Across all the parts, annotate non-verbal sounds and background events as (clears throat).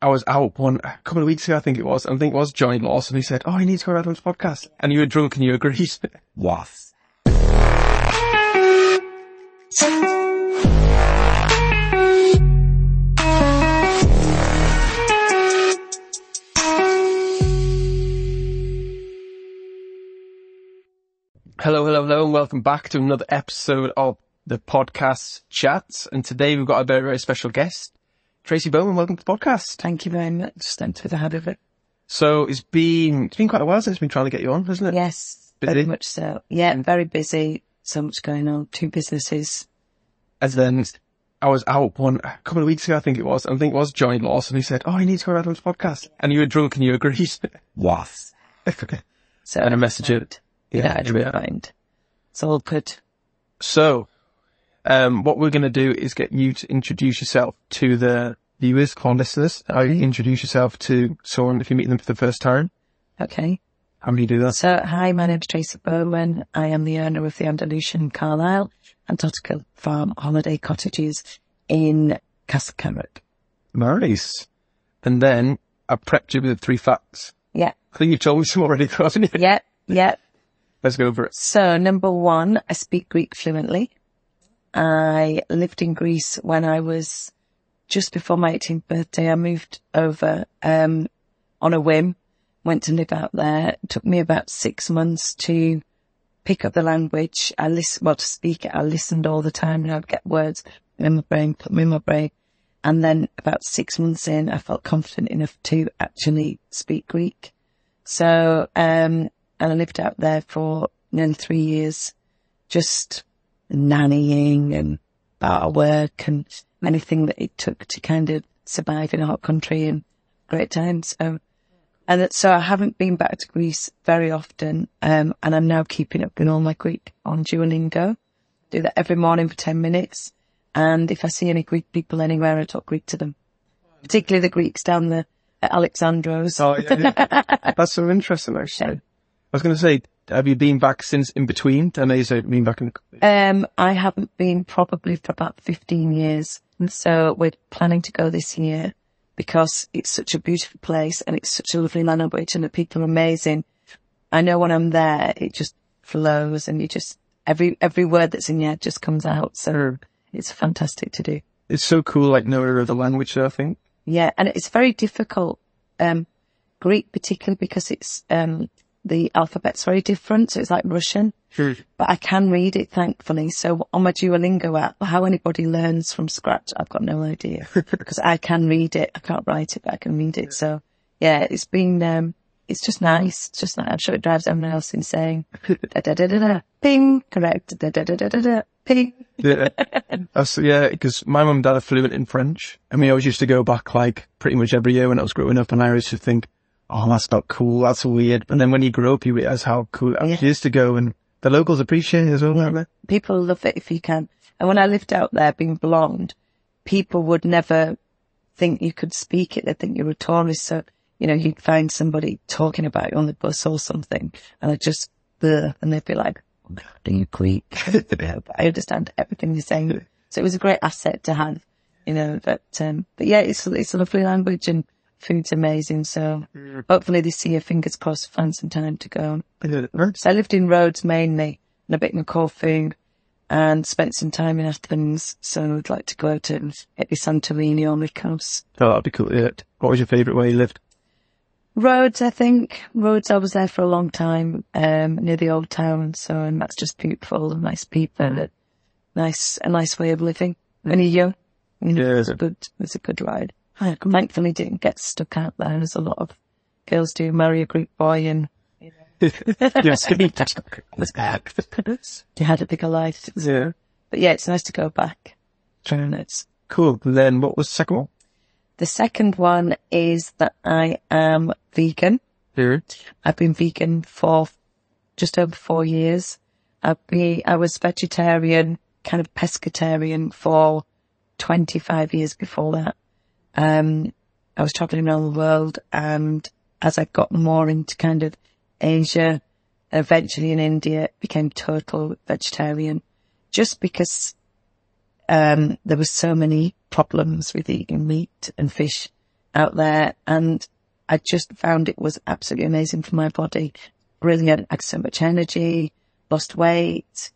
I was out one a couple of weeks ago, I think it was. and I think it was Johnny Lawson who said, "Oh, you need to go on this podcast," and you were drunk and you agreed. (laughs) What? Hello, hello, hello, and welcome back to another episode of the podcast chats. And today we've got a very, very special guest, Tracy Bowman. Welcome to the podcast. Thank you very much. Stand to the head of it. So it's been it's been quite a while since we've been trying to get you on, hasn't it? Yes, Busy? very much so. Yeah, I'm very busy. So much going on. Two businesses. And then I was out one a couple of weeks ago, I think it was. I think it was Johnny Lawson who said, "Oh, you need to go around on this podcast," and you were drunk and you agreed. (laughs) What? (laughs) Okay. So And a message it. Yeah, I Yeah. don't mind. It's all good. So, um, what we're going to do is get you to introduce yourself to the viewers or listeners. How you introduce yourself to someone if you meet them for the first time. Okay. How do you do that? So, hi, my name's Tracy Bowman. I am the owner of the Andalusian Carlisle and Tottergill Farm Holiday Cottages in Castle Carrock. Nice. And then I prepped you with three facts. Yeah. I think you've told me some already, (laughs) haven't you? Yeah. Yeah. Let's go over it. So number one, I speak Greek fluently. I lived in Greece when I was just before my 18th birthday. I moved over, um, on a whim, went to live out there. It took me about six months to pick up the language. I listen, well, to speak it, I listened all the time and I'd get words in my brain, put them in my brain. And then about six months in, I felt confident enough to actually speak Greek. So, um, and I lived out there for nearly three years, just nannying and bar work and anything that it took to kind of survive in a hot country and great times. So, and that, so I haven't been back to Greece very often. Um, and I'm now keeping up with all my Greek on Duolingo. Do that every morning for 10 minutes. And if I see any Greek people anywhere, I talk Greek to them, particularly the Greeks down the at Alexandros. Oh, yeah, yeah. (laughs) That's so interesting, actually. I was going to say, have you been back since in between? I know you said been back in. Um, I haven't been probably for about 15 years. And so we're planning to go this year because it's such a beautiful place and it's such a lovely language and the people are amazing. I know when I'm there, it just flows and you just, every, every word that's in your head just comes out. So it's fantastic to do. It's so cool, like knowing the language, I think. Yeah, and it's very difficult. Um, Greek particularly because it's um the alphabet's very different, so it's like Russian. But I can read it, thankfully. So on my Duolingo app, how anybody learns from scratch, I've got no idea (laughs) because I can read it. I can't write it, but I can read it. So yeah, it's been um, it's just nice. It's just nice. I'm sure it drives everyone else insane. (laughs) da da da da da. Ping, correct. Da da da da da da. Ping. Yeah. That's, yeah, because my mum and dad are fluent in French. And we always used to go back like pretty much every year when I was growing up and I used to think, oh, that's not cool. That's weird. And then when you grow up, you realize how cool it actually is to go and the locals appreciate it as well, don't they? people love it if you can. And when I lived out there being blonde, people would never think you could speak it. They'd think you were a tourist. So, you know, you'd find somebody talking about you on the bus or something and I just, Ugh, and they'd be like, oh are you Greek? (laughs) I understand everything you're saying. So it was a great asset to have, you know, but, um, but yeah, it's, it's a lovely language and food's amazing. So hopefully this year, fingers crossed, find some time to go. So I lived in Rhodes mainly and a bit in Corfu and spent some time in Athens. So I'd like to go out to maybe Santorini or Mykonos. Oh, that'd be cool. Yeah. What was your favourite where you lived? Rhodes, I think. Rhodes, I was there for a long time, um, near the old town. So, and that's just beautiful and nice people and nice, a nice way of living. When you're young, you know, Yeah, it's a good, it's a good ride. I thankfully didn't get stuck out there. as a lot of girls do marry a Greek boy and (laughs) yes. (laughs) they had a bigger life. yeah. But yeah, it's nice to go back. And it's Cool. And then what was the second one? The second one is that I am vegan. Here. I've been vegan for just over four years. I've been, I was vegetarian, kind of pescatarian for 25 years before that. Um, I was traveling around the world and as I got more into kind of Asia, eventually in India, became total vegetarian just because um, there were so many problems with eating meat and fish out there and I just found it was absolutely amazing for my body. Brilliant. I had so much energy, lost weight.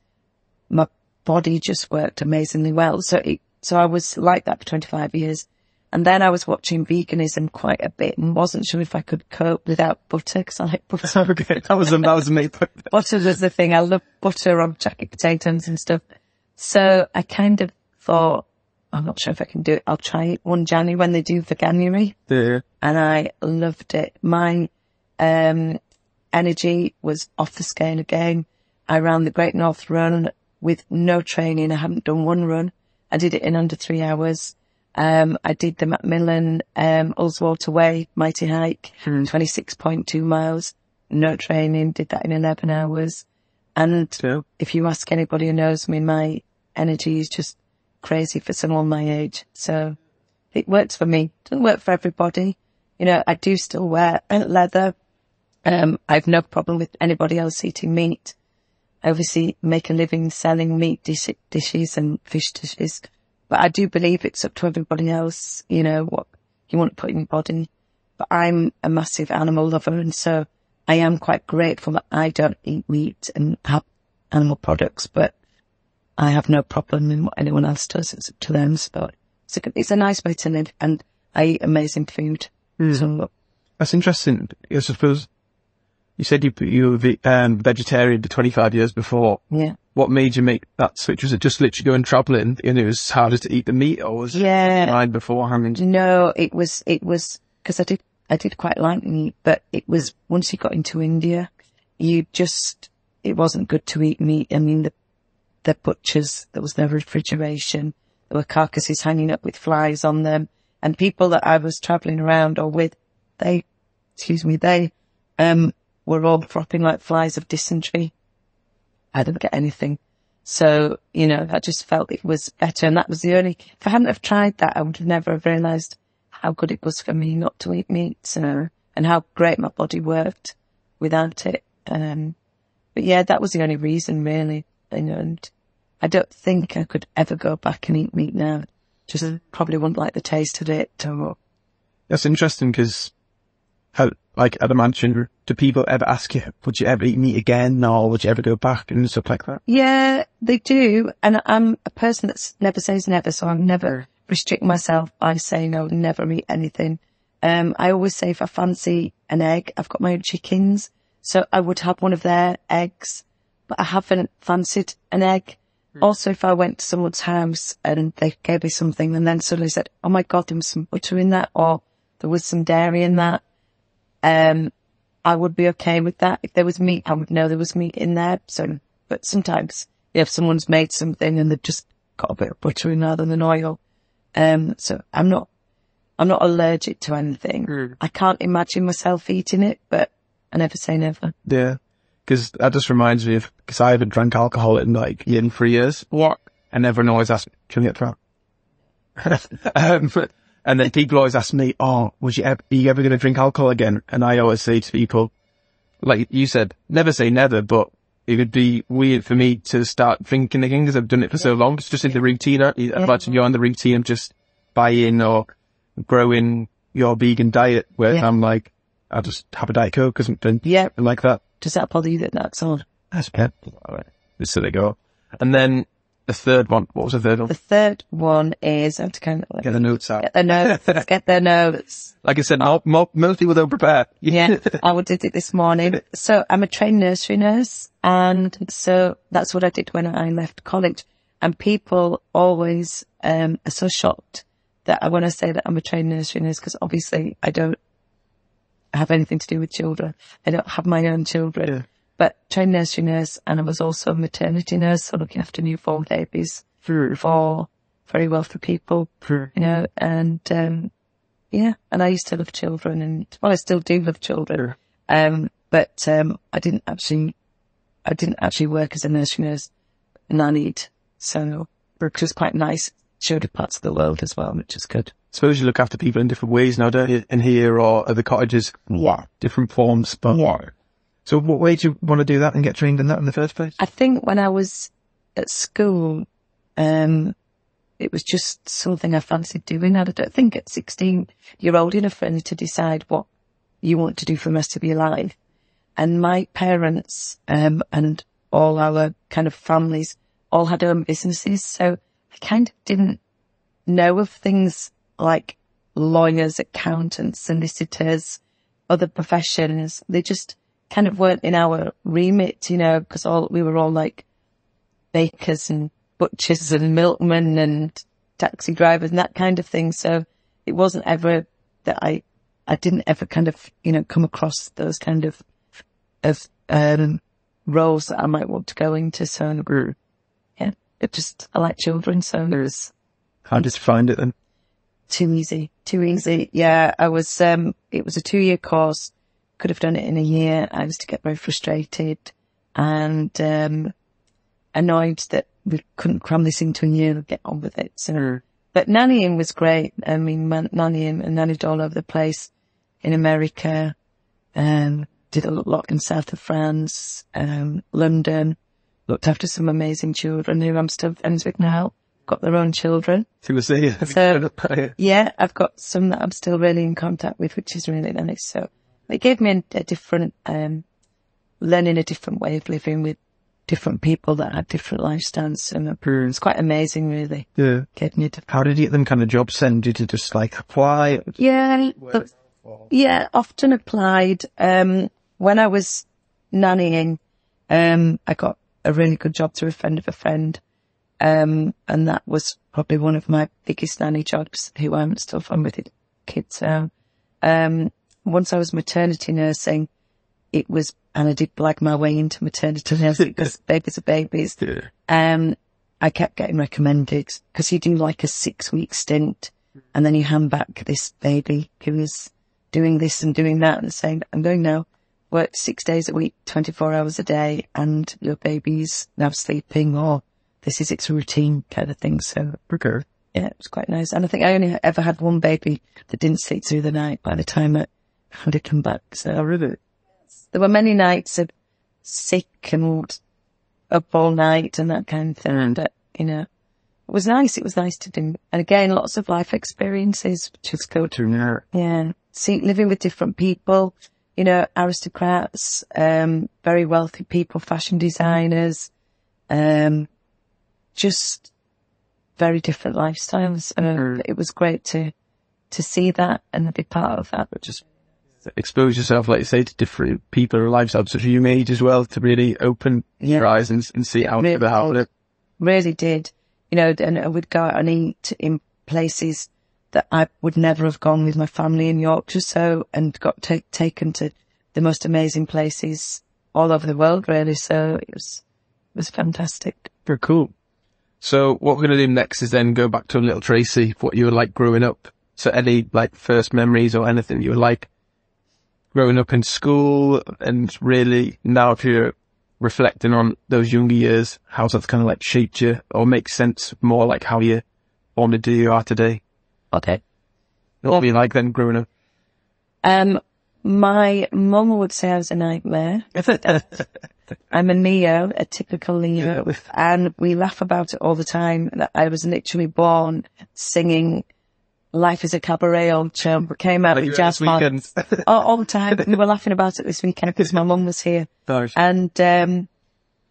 My body just worked amazingly well. So it, so I was like that for 25 years. And then I was watching veganism quite a bit and wasn't sure if I could cope without butter because I like butter. (laughs) okay, that was, that was me. (laughs) butter was the thing. I love butter on jacket potatoes and stuff. So I kind of thought, I'm not sure if I can do it. I'll try it one January when they do Veganuary. Yeah. And I loved it. My, um, energy was off the scale again. I ran the Great North Run with no training. I haven't done one run. I did it in under three hours. Um, I did the Macmillan, um, Ullswater Way mighty hike, Hmm. 26.2 miles, no training, did that in 11 hours. And Yeah. if you ask anybody who knows me, my energy is just crazy for someone my age. So it works for me. Doesn't work for everybody. You know, I do still wear leather. Um, I've no problem with anybody else eating meat. I obviously make a living selling meat dish- dishes and fish dishes, but I do believe it's up to everybody else, you know, what you want to put in your body. But I'm a massive animal lover and so I am quite grateful that I don't eat meat and have animal products, but I have no problem in what anyone else does. It's up to them. So it's a, it's a nice way to live and I eat amazing food. Hmm. So That's interesting. I suppose you said you you were um, vegetarian for 25 years before. yeah. What made you make that switch? Was it just literally going travelling and it was harder to eat the meat or was Yeah. it beforehand? No, it was, it was, cause I did, I did quite like meat, but it was, once you got into India, you just, it wasn't good to eat meat. I mean, the, the butchers, there was no refrigeration. There were carcasses hanging up with flies on them and people that I was traveling around or with, they, excuse me, they, um, were all dropping like flies of dysentery. I didn't get anything. So, you know, I just felt it was better. And that was the only, if I hadn't have tried that, I would have never have realised how good it was for me not to eat meat, so, and how great my body worked without it. Um, but yeah, that was the only reason really. You know, and I don't think I could ever go back and eat meat now. Just probably wouldn't like the taste of it or, That's interesting because, how, like, I'd imagine, do people ever ask you, would you ever eat meat again or would you ever go back and stuff like that? Yeah, they do. And I'm a person that's never says never, so I never restrict myself by saying I'll never eat anything. Um, I always say if I fancy an egg, I've got my own chickens, so I would have one of their eggs, but I haven't fancied an egg. Also, if I went to someone's house and they gave me something and then suddenly said, oh my God, there was some butter in that or there was some dairy in that, um, I would be okay with that. If there was meat, I would know there was meat in there. So, but sometimes if someone's made something and they've just got a bit of butter in rather than oil, um, so I'm not, I'm not allergic to anything. I can't imagine myself eating it, but I never say never. Yeah. Because that just reminds me of, because I haven't drank alcohol in like, in three years. Yeah. And everyone always asks me, can we get drunk? (laughs) um, and then people always ask me, oh, would you ever, are you ever going to drink alcohol again? And I always say to people, like you said, never say never, but it would be weird for me to start drinking again because I've done it for so long. It's just in the routine. you? Imagine you're on the routine of just buying or growing your vegan diet where Yeah. I'm like, I'll just have a Diet Coke because I'm been Yeah. like that. Does that bother you that that's on? That's bad. All right. So there you go. And then the third one, what was the third one? The third one is, I have to kind of Get the notes out. get their notes, (laughs) get their notes. Like I said, mo- mo- most people don't prepare. (laughs) Yeah, I did it this morning. So I'm a trained nursery nurse and so that's what I did when I left college. And people always, um, are so shocked that I, when I say that I'm a trained nursery nurse, because obviously I don't have anything to do with children. I don't have my own children, Yeah. But trained nursery nurse and I was also a maternity nurse, so looking after newborn babies for very wealthy people you know, and, um, yeah, and I used to love children and, well, I still do love children. Um, but, um, I didn't actually, I didn't actually work as a nursery nurse, nannied. So, which was quite nice. Showed parts of the world as well, which is good. suppose you look after people in different ways now, don't you? In here or at the cottages, Yeah. different forms. But so, what way do you want to do that and get trained in that in the first place? I think when I was at school, um, it was just something I fancied doing. I don't think at 16 you're old enough to decide what you want to do for the rest of your life. And my parents, um, and all our kind of families all had their own businesses. So I kind of didn't know of things like lawyers, accountants, solicitors, other professions. They just kind of weren't in our remit, you know, because all, we were all like bakers and butchers and milkmen and taxi drivers and that kind of thing. So it wasn't ever that I, I didn't ever kind of, you know, come across those kind of, of, um, roles that I might want to go into. So, yeah, it just, I like children. So there's How did you find it then? too easy, too easy. Yeah, I was, um, it was a two year course. Could have done it in a year. I used to get very frustrated and, um, annoyed that we couldn't cram this into a year and get on with it. So, but nannying was great. I mean, man- nannying and nannied all over the place in America. Um, did a lot in south of France, um, London, looked after some amazing children who I'm still friends with now, got their own children. (laughs) You. So- Yeah, I've got some that I'm still really in contact with, which is really nice. So it gave me a, a different, um, learning a different way of living with different people that had different lifestyles. And it's quite amazing, really. yeah. A different, How did you get them kind of jobs then? Did you just like apply? yeah, yeah, often applied. Um, when I was nannying, um, I got a really good job through a friend of a friend. Um, and that was probably one of my biggest nanny jobs, who I'm still fun with it, kids. So, um, once I was maternity nursing, it was, and I did blag my way into maternity nursing (laughs) because babies are babies. Yeah. Um, I kept getting recommended because you do like a six week stint and then you hand back this baby who is doing this and doing that and saying, I'm going now, work six days a week, 24 hours a day and your baby's now sleeping or this is its routine kind of thing. So Okay. yeah, it was quite nice. And I think I only ever had one baby that didn't sleep through the night by the time I handed come back. So Oh, really? there were many nights of sick and up all night and that kind of thing. But, you know, it was nice. It was nice to do. And again, lots of life experiences, was good. To now. Yeah. See, living with different people, you know, aristocrats, um, very wealthy people, fashion designers, um, just very different lifestyles. And Mhm. it was great to, to see that and to be part of that. Just expose yourself, like you say, to different people or lifestyles such as you made as well to really open Yeah. your eyes and, and see how Really to how it. really did. You know, and I would go out and eat in places that I would never have gone with my family in Yorkshire. So, and got ta taken to the most amazing places all over the world, really. So it was, it was fantastic. Very cool. So what we're going to do next is then go back to a little Tracy, what you were like growing up. So any like first memories or anything you were like growing up in school and really now if you're reflecting on those younger years, how's that kind of like shaped you or makes sense more like how you wanted to do you are today? Okay. What were you like then growing up? Um, my mum would say I was a nightmare. (laughs) I'm a Neo, a typical Leo, with and we laugh about it all the time that I was literally born singing Life is a Cabaret old chum, came out with jazz weekends. all, all the time. we were laughing about it this weekend because my mum was here. Nice. And um,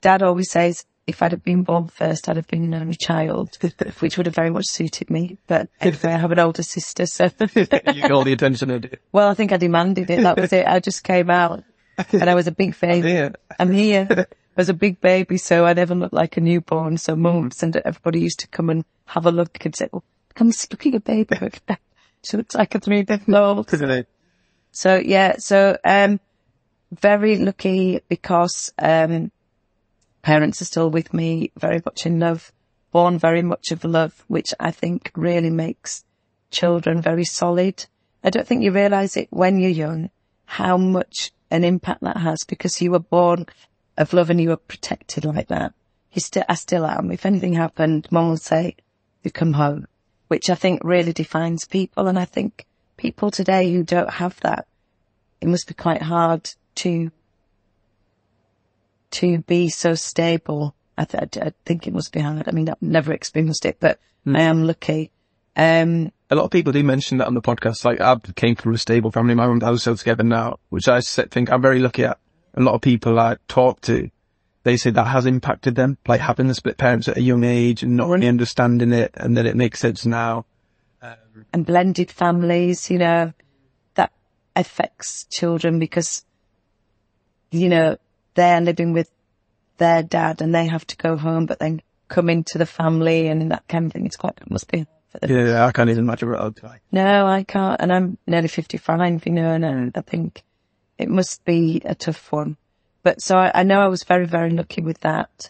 Dad always says, if I'd have been born first, I'd have been an only child, (laughs) which would have very much suited me. But anyway, I have an older sister, so (laughs) you got all the attention I did. well, I think I demanded it. That was it. I just came out, and I was a big baby. (laughs) Yeah. I'm here. I was a big baby, so I never looked like a newborn. So mums and everybody used to come and have a look and say, "Well, come look at baby. She looks like a three day old." So yeah, so um, very lucky because um, parents are still with me, very much in love, born very much of love, which I think really makes children very solid. I don't think you realise it when you're young how much an impact that has because you were born of love and you were protected like that. You still, I still am. If anything happened, mom will say, "You come home," which I think really defines people. And I think people today who don't have that, it must be quite hard to to be so stable. I, th- I think it must be hard. I mean, I've never experienced it, but I am lucky. Um, A lot of people do mention that on the podcast. Like I came from a stable family. My mum and dad are still together now, which I think I'm very lucky at. A lot of people I talk to, they say that has impacted them, like having the split parents at a young age and not really understanding it and that it makes sense now. Um, and blended families, you know, that affects children because, you know, they're living with their dad and they have to go home, but then come into the family and that kind of thing. It's quite, it must be. Yeah, I can't even imagine what I'd like. No, I can't. And I'm nearly 55, you know, and I think it must be a tough one. But so I, I know I was very, very lucky with that.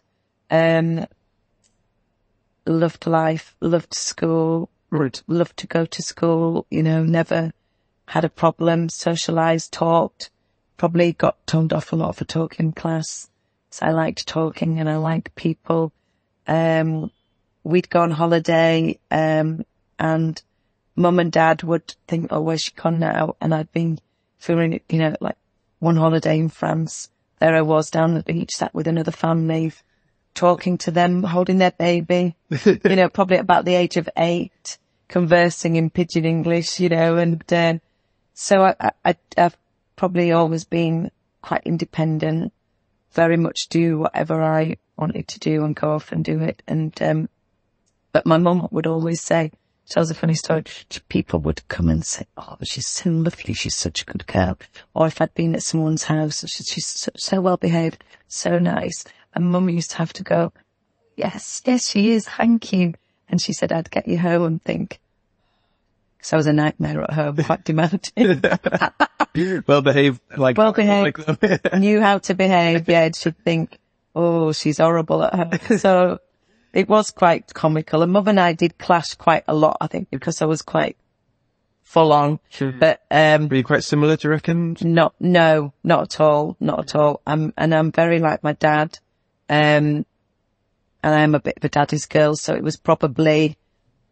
Um, loved life, loved school, Right. loved to go to school, you know, never had a problem, socialized, talked, probably got told off a lot for talking in class. So I liked talking and I liked people. Um, we'd go on holiday, um, and mum and dad would think, oh, where's she gone now? And I'd been feeling, you know, like one holiday in France. There I was down at the beach, sat with another family, talking to them, holding their baby, (laughs) you know, probably about the age of eight, conversing in pidgin English, you know, and, uh, so I, I, I've probably always been quite independent, very much do whatever I wanted to do and go off and do it. And, um, but my mum would always say, tells a funny story. People would come and say, "Oh, she's so lovely. She's such a good girl." Or if I'd been at someone's house, she's, so well behaved, so nice. And mum used to have to go, "Yes, yes, she is. Thank you." And she said, "I'd get you home and think." So I was a nightmare at home, (laughs) quite demanding. (laughs) well behaved, like Well behaved. like- (laughs) knew how to behave. Yeah, she'd think, "Oh, she's horrible at home." So it was quite comical. And mum and I did clash quite a lot, I think, because I was quite full on. But um, Were you quite similar, do you reckon? not, no, not at all, not at all. I'm, and I'm very like my dad. Um, and I'm a bit of a daddy's girl, so it was probably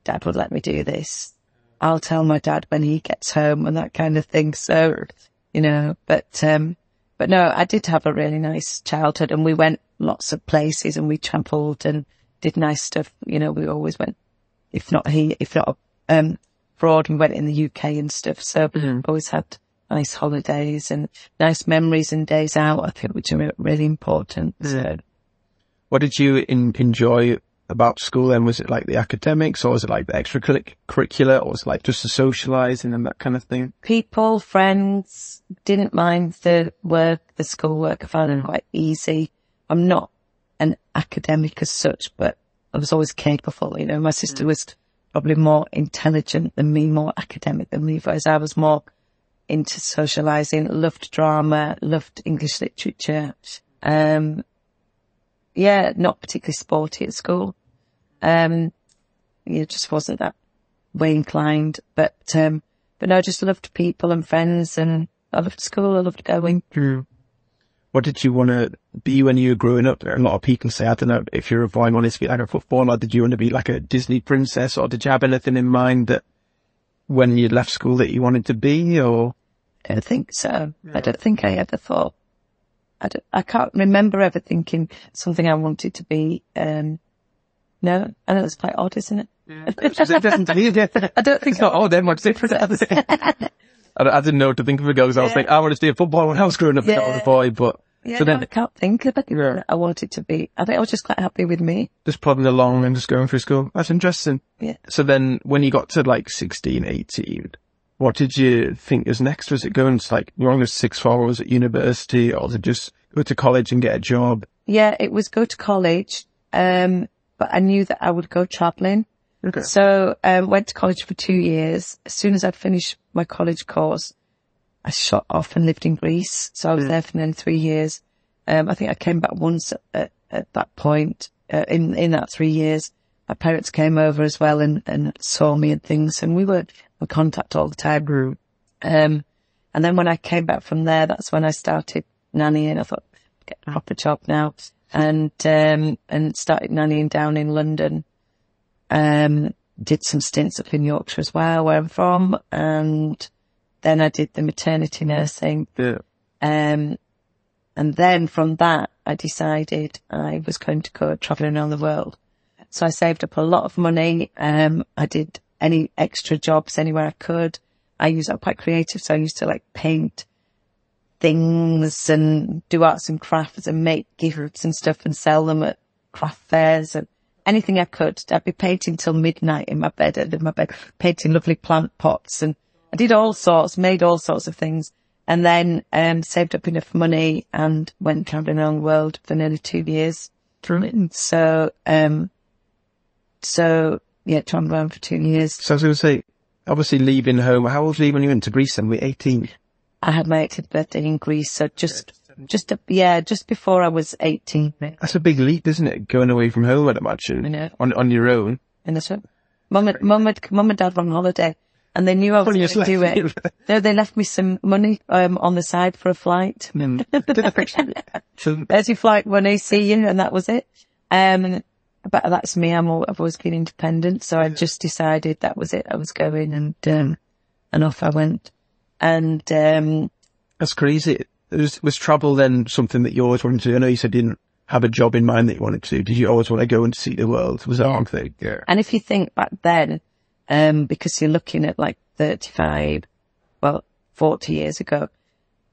dad would let me do this. I'll tell my dad when he gets home and that kind of thing. So, you know, but, um, but no, I did have a really nice childhood and we went lots of places and we travelled and did nice stuff. You know, we always went, if not he, if not, um, abroad, we went in the UK and stuff. So always had nice holidays and nice memories and days out, I think, which are really important. So, What did you in, enjoy about school then? Was it like the academics or was it like the extracurricular or was it like just the socializing and that kind of thing? people, friends, didn't mind the work, the schoolwork. I found it quite easy. I'm not an academic as such, but I was always capable. You know, my sister was probably more intelligent than me, more academic than me, whereas I was more into socializing, loved drama, loved English literature. Um, yeah, not particularly sporty at school. Um, you know, just wasn't that way inclined, but, um, but no, I just loved people and friends and I loved school. I loved going. What did you want to be when you were growing up? A lot of people say, I don't know, if you're a boy, wanted to be like a footballer, did you want to be like a Disney princess or did you have anything in mind that when you left school that you wanted to be or? I don't think so. I don't think I ever thought. I, don't, I can't remember ever thinking something I wanted to be. Um, no, I know it's quite odd, isn't it? (laughs) I don't think It's not, oh, then what's (laughs) different? (laughs) I, I didn't know what to think of it because I was Yeah. like, I wanted to be a footballer when I was growing up, not Yeah. a boy, but Yeah, so no, then I can't think of it. Yeah. I wanted to be. I think I was just quite happy with me. just plodding along and just going through school. That's interesting. Yeah. So then when you got to like 16, 18, what did you think was next? Was it going to like, you're on a sixth form or was it university or was it just go to college and get a job? Yeah, it was go to college. Um, but I knew that I would go traveling. Okay. So, um, went to college for two years. As soon as I'd finished my college course, I shot off and lived in Greece. So I was there for then three years. Um, I think I came back once at, at, at that point, uh, in, in that three years. My parents came over as well and, and saw me and things and we were in contact all the time. Um, and then when I came back from there, that's when I started nannying. I thought, get a proper job now. And, um, and started nannying down in London. Um, did some stints up in Yorkshire as well, where I'm from. And then I did the maternity nursing. Yeah. Um, and then from that, I decided I was going to go traveling around the world. So I saved up a lot of money. Um, I did any extra jobs anywhere I could. I used, I'm quite creative. So I used to like paint things and do arts and crafts and make gifts and stuff and sell them at craft fairs and anything I could. I'd be painting till midnight in my bed, in my bed, painting lovely plant pots and I did all sorts, made all sorts of things and then, um, saved up enough money and went traveling around the world for nearly two years. Brilliant. So, um, so yeah, traveled around for two years. So I was going to say, obviously leaving home, how old were you when you went to Greece then? Were you 18? I had my 18th birthday in Greece, so just, just, a, yeah, just before I was 18. That's a big leap, isn't it? Going away from home, I'd imagine. I know. On, on your own. And that's it. Mum, and- mum, and- mum and dad were on holiday and they knew I was going to do it. No, they left me some money, um, on the side for a flight. (laughs) So, (laughs) There's your flight money, see you, and that was it. Um, but that's me. I'm all, I've always been independent, so I just decided that was it. I was going, and um, and off I went. And um, that's crazy. Was, was travel then something that you always wanted to do? I know you said you didn't have a job in mind that you wanted to. Did you always want to go and see the world? Was that one thing? Yeah. and if you think back then, um, because you're looking at like 35, well, 40 years ago,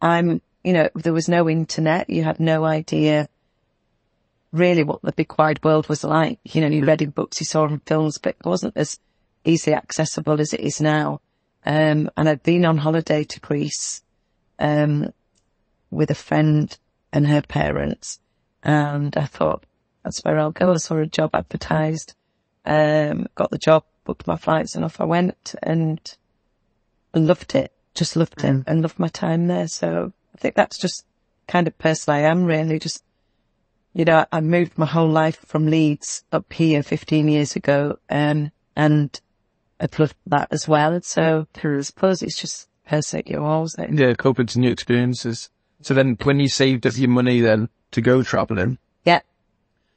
I'm, you know, there was no internet. You had no idea really what the big wide world was like. You know, you read in books, you saw in films, but it wasn't as easily accessible as it is now. Um, and I'd been on holiday to Greece, um, with a friend and her parents. And I thought, that's where I'll go. I saw a job advertised, um, got the job, booked my flights and off I went and loved it. Just loved it and loved my time there. So I think that's just kind of person I am really just you know, I moved my whole life from Leeds up here 15 years ago, um, and I've loved that as well. So I suppose it's just person you always say. Yeah, open to new experiences. So then when you saved up your money then to go traveling, Yeah.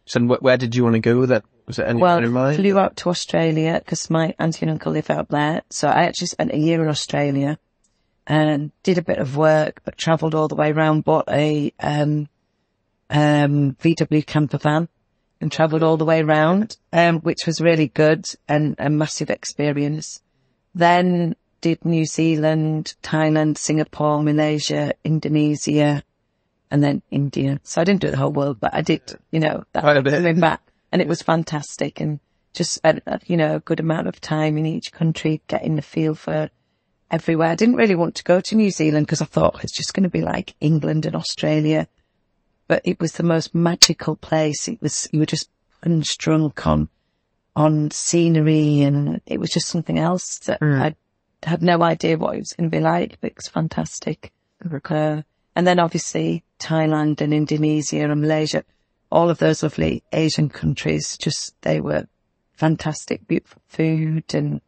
so wh- where did you want to go with it? Was it any Well, in mind? flew out to Australia because my auntie and uncle live out there. So I actually spent a year in Australia and did a bit of work, but travelled all the way around, bought a, um, um, VW camper van and travelled all the way around, um, which was really good and a massive experience. Then did New Zealand, Thailand, Singapore, Malaysia, Indonesia, and then India. So I didn't do the whole world, but I did, you know, that Quite a bit. coming back and it was fantastic and just spent, uh, you know, a good amount of time in each country getting the feel for everywhere. I didn't really want to go to New Zealand because I thought it's just going to be like England and Australia, but it was the most magical place. It was, you were just unstrung on, on scenery and it was just something else that I had no idea what it was going to be like, but it was fantastic. Uh, and then obviously Thailand and Indonesia and Malaysia, all of those lovely Asian countries, just, they were fantastic, beautiful food and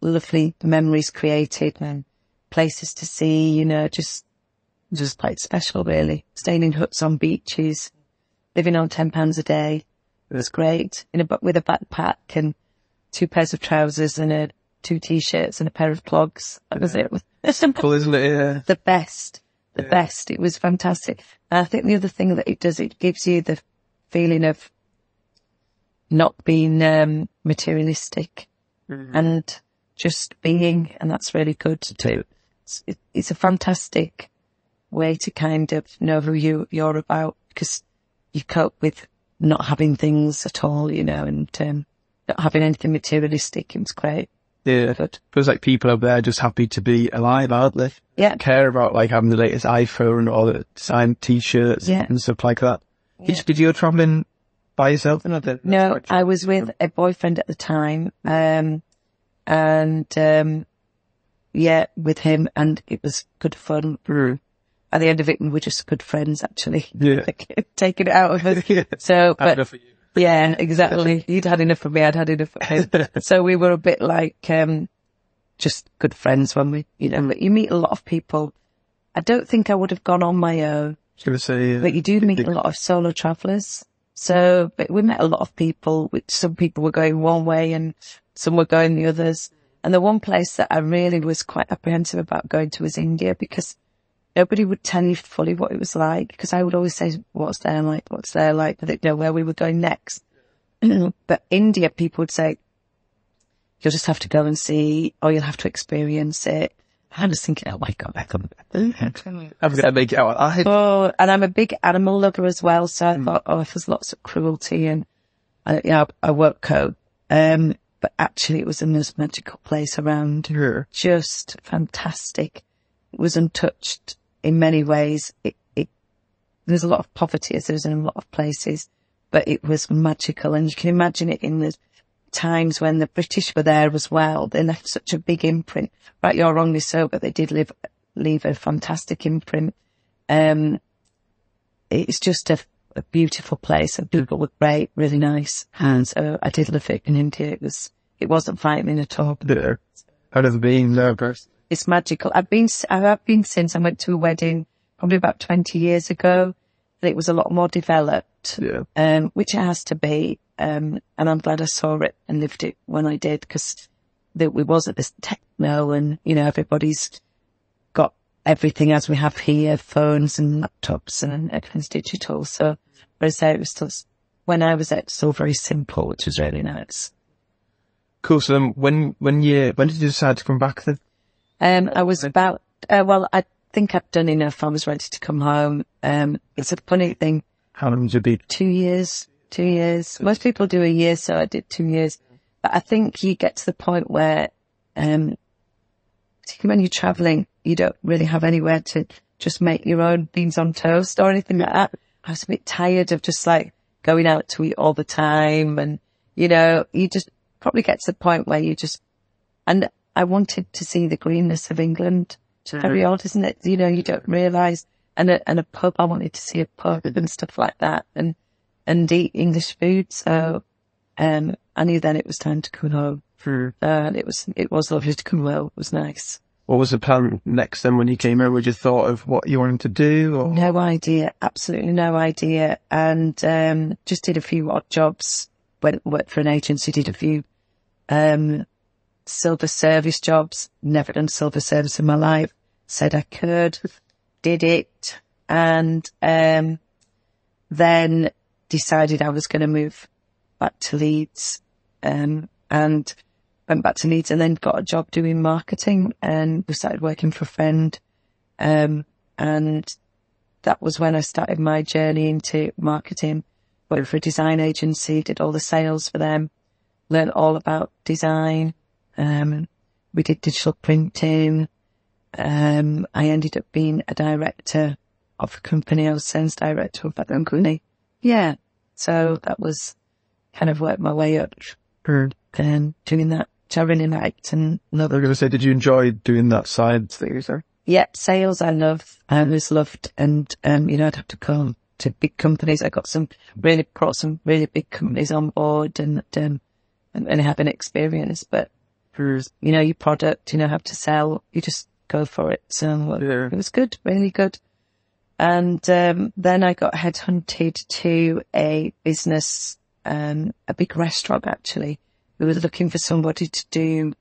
lovely memories created and places to see, you know, just, just quite special really. Staying in huts on beaches, living on £10 a day. It was great in a, with a backpack and two pairs of trousers and a, two t-shirts and a pair of clogs. That was it. It was (laughs) simple isn't it? Yeah. the best, the best. It was fantastic. And I think the other thing that it does, it gives you the feeling of not being um, materialistic and just being, and that's really good too. It's, it, it's a fantastic way to kind of know who you you're about because you cope with not having things at all, you know, and um, not having anything materialistic. It was great. Yeah. Good. Feels like people over there just happy to be alive, aren't they? Yeah. Care about like having the latest iPhone or the signed t-shirts Yeah. and stuff like that. Did, did you go traveling by yourself? No, I was with a boyfriend at the time, um, and um, yeah, with him, and it was good fun. Mm. At the end of it, we were just good friends, actually. Yeah. Like, (laughs) taking it out of us. (laughs) Yeah. So, but enough of you. Yeah, exactly. He'd had enough of me. I'd had enough of him. (laughs) so we were a bit like, um, just good friends when we, you know, you meet a lot of people. I don't think I would have gone on my own. I was going to say, uh, But you do meet a lot of solo travellers. So, but we met a lot of people, which some people were going one way and some were going the others. And the one place that I really was quite apprehensive about going to was India because nobody would tell you fully what it was like. Because I would always say, what's there like? What's there like? I didn't know where we were going next. (clears throat) but India, people would say, you'll just have to go and see, or you'll have to experience it. I was thinking, oh my God, I couldn't. I'm going to make it out. I, Oh, and I'm a big animal lover as well. So I thought, oh, if there's lots of cruelty and, uh, yeah, I won't. Um, but actually it was the most magical place around. Sure. Just fantastic. It was untouched in many ways. It, it, there's a lot of poverty as there's in a lot of places, but it was magical. And you can imagine it in the times when the British were there as well. They left such a big imprint. Right, you're wrongly so, but they did leave, leave a fantastic imprint. Um, it's just a, a beautiful place. The people were great, really nice. And so I did love it in India. It was, it wasn't frightening at all. there. I've never been there, first. It's magical. I've been, I have been since I went to a wedding probably about 20 years ago. And it was a lot more developed, Yeah. um, which it has to be. Um, and I'm glad I saw it and lived it when I did because there we wasn't this techno and, you know, everybody's got everything as we have here, phones and laptops and everything's digital. So, whereas there it was still, when I was there, it's still very simple, which was really nice. Cool. So then when, when you, when did you decide to come back then? Um, I was about, uh, well, I think I'd done enough. I was ready to come home. Um, it's a funny thing. How long did you be? Two years, two years. Most people do a year, so I did two years. But I think you get to the point where, um, particularly when you're traveling, you don't really have anywhere to just make your own beans on toast or anything like that. I was a bit tired of just like going out to eat all the time and, you know, you just probably get to the point where you just, and I wanted to see the greenness of England. Very odd, isn't it? You know, you don't realise. And a, and a pub, I wanted to see a pub and stuff like that and, and eat English food. So, um, I knew then it was time to come home. And it was, it was lovely to come home. It was nice. What was the plan next then when you came over? Would you thought of what you wanted to do or? No idea. Absolutely no idea. And, um, just did a few odd jobs. Went, worked for an agency, did a few, um, silver service jobs. Never done silver service in my life. Said I could, did it. And, um, then decided I was going to move back to Leeds. Um, and went back to Leeds and then got a job doing marketing and we started working for a friend. Um, and that was when I started my journey into marketing. Worked for a design agency, did all the sales for them, learned all about design. Um, we did digital printing. Um, I ended up being a director of a company. I was sales director of that company. Yeah. So that was kind of worked my way up and doing that, which I really liked and loved. I was going to say, did you enjoy doing that side thing, sir? Yep, sales I love. I always loved, and um, you know, I'd have to come to big companies. I got some really brought some really big companies on board, and um, and, and have an experience. But you know, your product, you know, how to sell. You just go for it. So Yeah. it was good, really good. And um, then I got headhunted to a business, um, a big restaurant actually, who was looking for somebody to do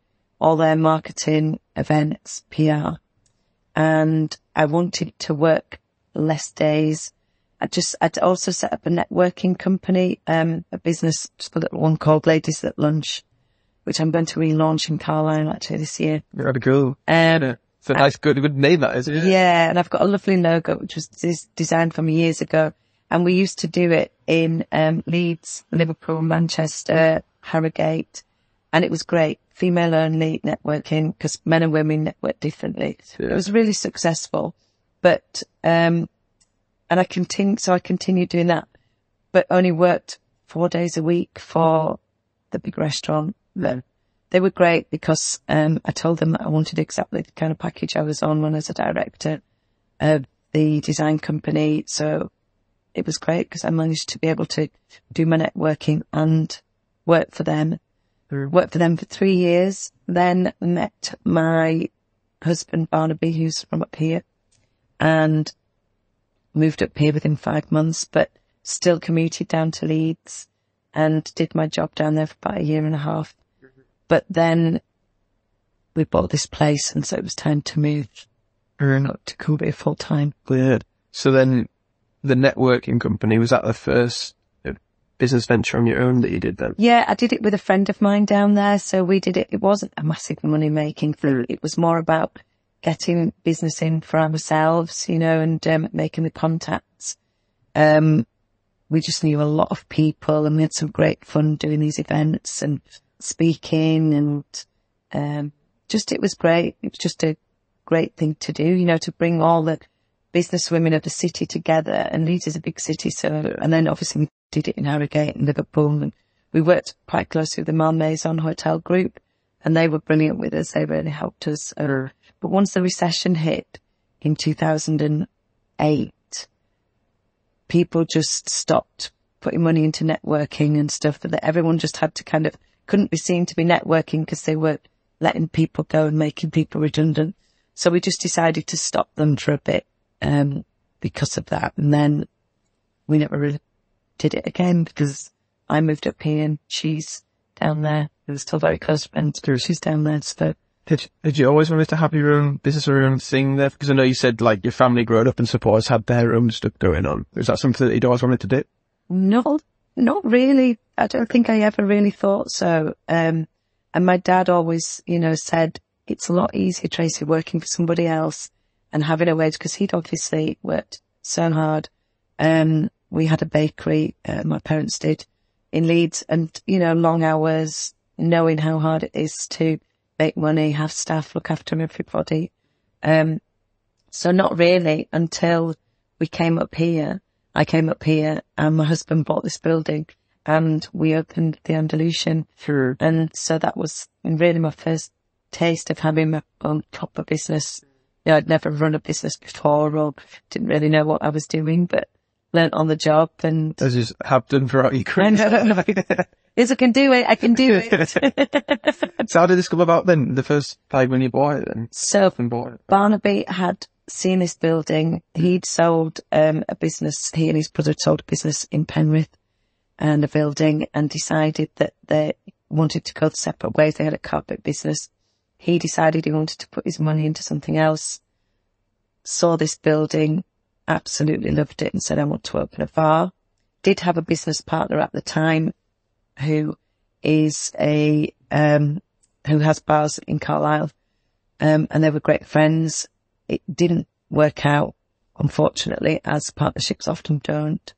all their marketing, events, PR and I wanted to work less days. I just, I'd also set up a networking company, um, a business, just a little one called Ladies at Lunch, which I'm going to relaunch in Carlisle actually this year. Be cool. Um, It's a nice, good, good name that is. isn't it? yeah, and I've got a lovely logo which was des- designed from years ago, and we used to do it in um, Leeds, Liverpool, Manchester, Harrogate, and it was great. Female only networking because men and women network differently. Yeah. It was really successful, but um, and I continued, so I continued doing that, but only worked four days a week for the big restaurant. But they were great because um, I told them that I wanted exactly the kind of package I was on when I was a director of the design company. So it was great because I managed to be able to do my networking and work for them. Worked for them for three years, then met my husband Barnaby, who's from up here, and moved up here within five months, but still commuted down to Leeds and did my job down there for about a year and a half. But then we bought this place and so it was time to move up to Cumbria full time. Weird. So then the networking company, was that the first uh, business venture on your own that you did then? Yeah, I did it with a friend of mine down there. So we did it. It wasn't a massive money making thing. It was more about getting business in for ourselves, you know, and um, making the contacts. Um, we just knew a lot of people and we had some great fun doing these events and speaking and, um, just, it was great. It was just a great thing to do, you know, to bring all the business women of the city together and Leeds is a big city. So, and then obviously we did it in Harrogate and Liverpool and we worked quite closely with the Malmaison Hotel Group and they were brilliant with us. They really helped us. But once the recession hit in 2008, people just stopped putting money into networking and stuff that everyone just had to kind of couldn't be seen to be networking because they were letting people go and making people redundant. So we just decided to stop them for a bit, um, because of that. And then we never really did it again because I moved up here and she's down there. It was still very close friends. She's down there. So did, did you always wanted to have your own business or your own thing there? Because I know you said like your family growing up and supporters had their own stuff going on. Is that something that you'd always wanted to do? No, not really. I don't think I ever really thought so. Um, and my dad always, you know, said it's a lot easier, Tracy, working for somebody else and having a wage because he'd obviously worked so hard. Um, we had a bakery, uh, my parents did in Leeds and, you know, long hours, knowing how hard it is to make money, have staff, look after everybody. Um, so not really until we came up here. I came up here and my husband bought this building and we opened the Andalusian. Sure. And so that was really my first taste of having my own proper business. You know, I'd never run a business before or didn't really know what I was doing, but learnt on the job and. As have done throughout your career. Yes, I can do it. I can do it. (laughs) so how did this come about then? The first time when you bought it then? So bought it. Barnaby had seen this building. He'd sold um, a business, he and his brother had sold a business in Penrith and a building and decided that they wanted to go separate ways. They had a carpet business. He decided he wanted to put his money into something else. Saw this building, absolutely loved it and said, I want to open a bar. Did have a business partner at the time who is a, um, who has bars in Carlisle. Um, and they were great friends. It didn't work out, unfortunately, as partnerships often don't.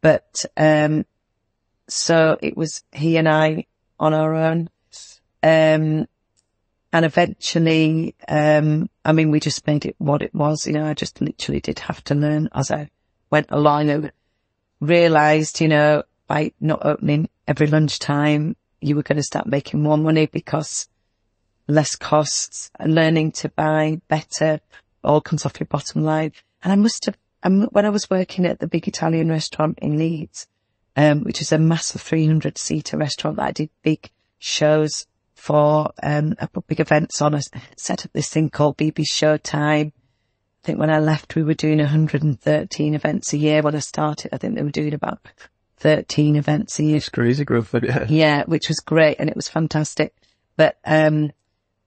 But, um, so it was he and I on our own. Um, and eventually, um, I mean, we just made it what it was. You know, I just literally did have to learn as I went along. I realized, you know, by not opening every lunchtime, you were going to start making more money because less costs and learning to buy better all comes off your bottom line. And I must have, when I was working at the big Italian restaurant in Leeds, um, which is a massive 300 seater restaurant that I did big shows for, um, I put big events on. I set up this thing called BB Showtime. I think when I left, we were doing 113 events a year. When I started, I think they were doing about 13 events a year. It's crazy growth. Yeah. yeah, which was great and it was fantastic. But, um,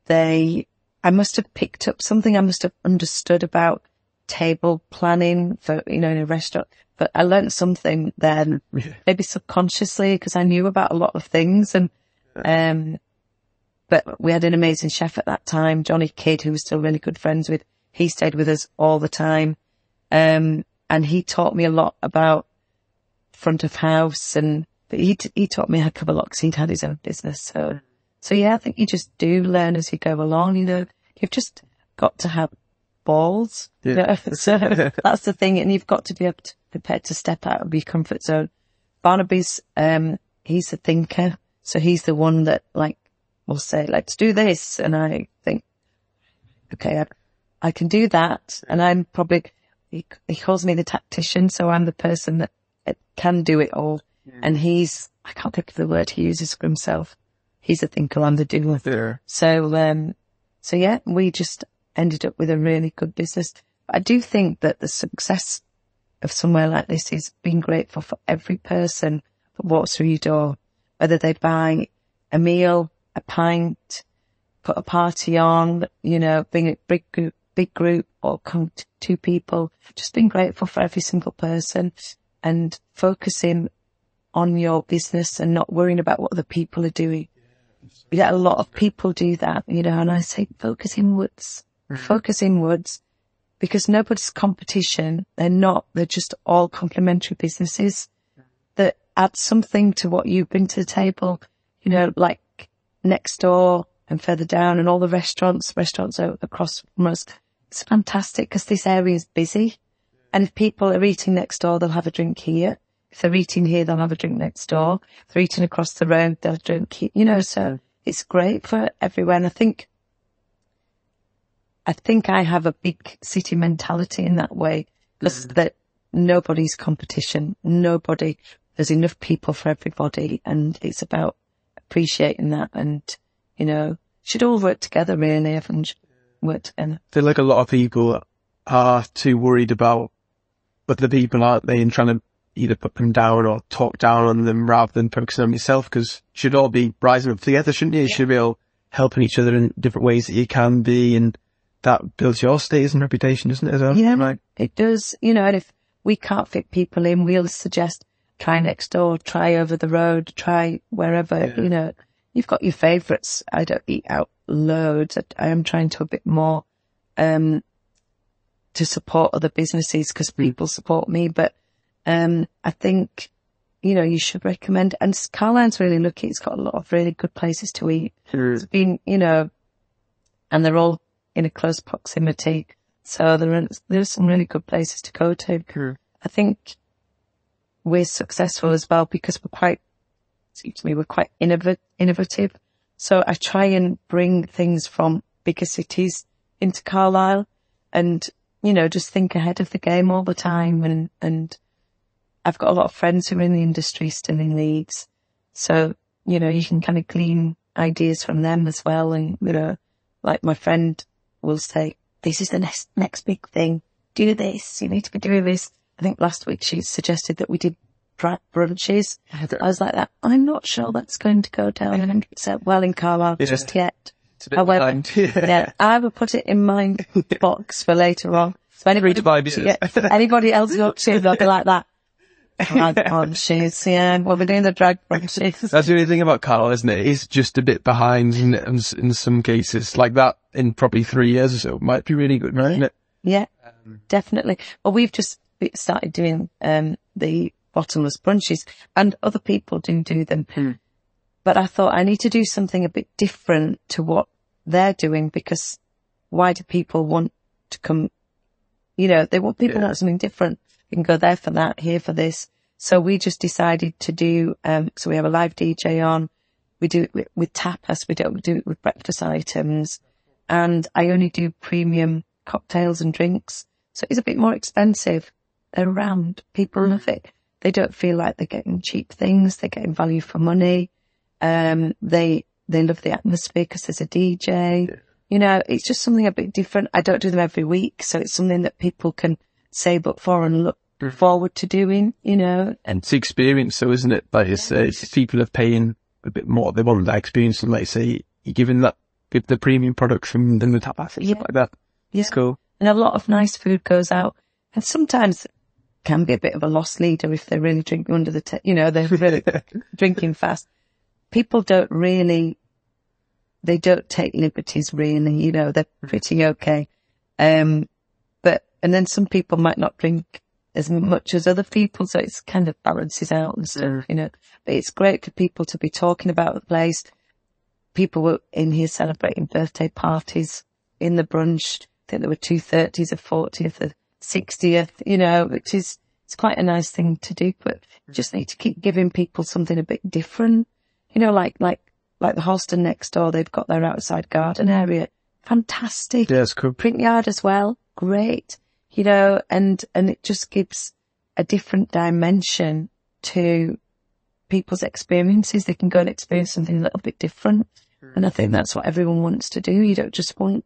they, I must have picked up something. I must have understood about table planning for, you know, in a restaurant, but I learned something then, (laughs) yeah. maybe subconsciously because I knew about a lot of things and, um, but we had an amazing chef at that time, Johnny Kidd, who was still really good friends with. He stayed with us all the time. Um, and he taught me a lot about front of house and but he he taught me a couple of because he'd had his own business. So so yeah, I think you just do learn as you go along. You know, you've just got to have balls. Yeah. You know? (laughs) so (laughs) that's the thing, and you've got to be able to, prepared to step out of your comfort zone. Barnaby's um he's a thinker, so he's the one that like will say, "Let's do this," and I think, okay, I, I can do that, and I'm probably he, he calls me the tactician, so I'm the person that can do it all. Yeah. And he's, I can't think of the word he uses for himself. He's a thinker, I'm the doer. There. So, um, so yeah, we just ended up with a really good business. I do think that the success of somewhere like this is being grateful for every person that walks through your door, whether they buy a meal, a pint, put a party on, you know, being a big group, big group or come to two people, just being grateful for every single person and focusing on your business and not worrying about what other people are doing. Yeah, a lot of people do that, you know, and I say focus inwards, Mm-hmm. focus inwards because nobody's competition. They're not, they're just all complementary businesses that add something to what you bring to the table, you know, like next door and further down and all the restaurants, restaurants are across from us. It's fantastic because this area is busy. And if people are eating next door, they'll have a drink here. If they're eating here, they'll have a drink next door. If they're eating across the road, they'll drink here, you know, so it's great for everywhere. And I think, I think I have a big city mentality in that way because mm. that nobody's competition. Nobody, there's enough people for everybody and it's about appreciating that and, you know, should all work together really. Everyone should work together. I feel like a lot of people are too worried about other people, aren't they, and trying to either put them down or talk down on them rather than focusing on yourself because you should all be rising up together, shouldn't you? You should be all helping each other in different ways that you can be and that builds your status and reputation, doesn't it, well? Yeah, Right. it does. You know, and if we can't fit people in, we'll suggest try next door, try over the road, try wherever, you know, you've got your favourites. I don't eat out loads. I, I am trying to a bit more, um, to support other businesses because people support me. But, um, I think, you know, you should recommend, and Carlisle's really lucky. It's got a lot of really good places to eat. It's been, you know, and they're all in a close proximity. So there are, there's some really good places to go to. Hmm. I think we're successful as well because we're quite, seems to me, we're quite innov- innovative. So I try and bring things from bigger cities into Carlisle and, you know, just think ahead of the game all the time. And, and I've got a lot of friends who are in the industry still in Leeds. So, you know, you can kind of glean ideas from them as well. And, you know, like my friend will say, this is the next, next big thing. Do this. You need to be doing this. I think last week she suggested that we did br- brunches. I was like that. I'm not sure that's going to go down 100% well in Carlisle Yeah. just yet. It's a bit However, (laughs) yeah. Yeah, I will put it in my (laughs) box for later on. So anybody, Read my business. yeah, anybody else wants to, they'll be like that. Drag brunches, (laughs) yeah. We'll be doing the drag brunches. That's the only thing about Carl, isn't it? He's just a bit behind isn't in, in some cases. Like that in probably three years or so might be really good, right? Isn't it? Yeah, definitely. Well, we've just started doing um, the bottomless brunches, and other people do do them. But I thought I need to do something a bit different to what they're doing because why do people want to come? You know, they want people Yeah. want something different. You can go there for that, here for this. So we just decided to do. Um, so we have a live DJ on. We do it with, with tapas. We don't do it with breakfast items and I only do premium cocktails and drinks. So it's a bit more expensive. They're around. People love it. They don't feel like they're getting cheap things. They're getting value for money. Um, they, they love the atmosphere because there's a DJ. You know, it's just something a bit different. I don't do them every week. So it's something that people can save up for and look forward to doing, you know, and It's experience, so isn't it? Like you say, it's people are paying a bit more. They want that experience, and like say, you're giving that, give the premium product from the tapas and Yeah. like that. It's cool. and a lot of nice food goes out. And sometimes can be a bit of a lost leader if they're really drinking under the, ta- you know, they're (laughs) really drinking fast. People don't really, they don't take liberties really, you know, they're pretty okay. Um, but, and then some people might not drink as much as other people, so it's kind of balances out and stuff, mm. you know, but it's great for people to be talking about the place. People were in here celebrating birthday parties in the brunch. I think there were two thirties, a fortieth, a sixtieth, you know, which is, it's quite a nice thing to do, but you just need to keep giving people something a bit different. You know, like, like, like the Halston next door, they've got their outside garden area. Fantastic. It's cool. Print yard as well. Great. You know, and, and it just gives a different dimension to people's experiences. They can go and experience something a little bit different. And I think that's what everyone wants to do. You don't just want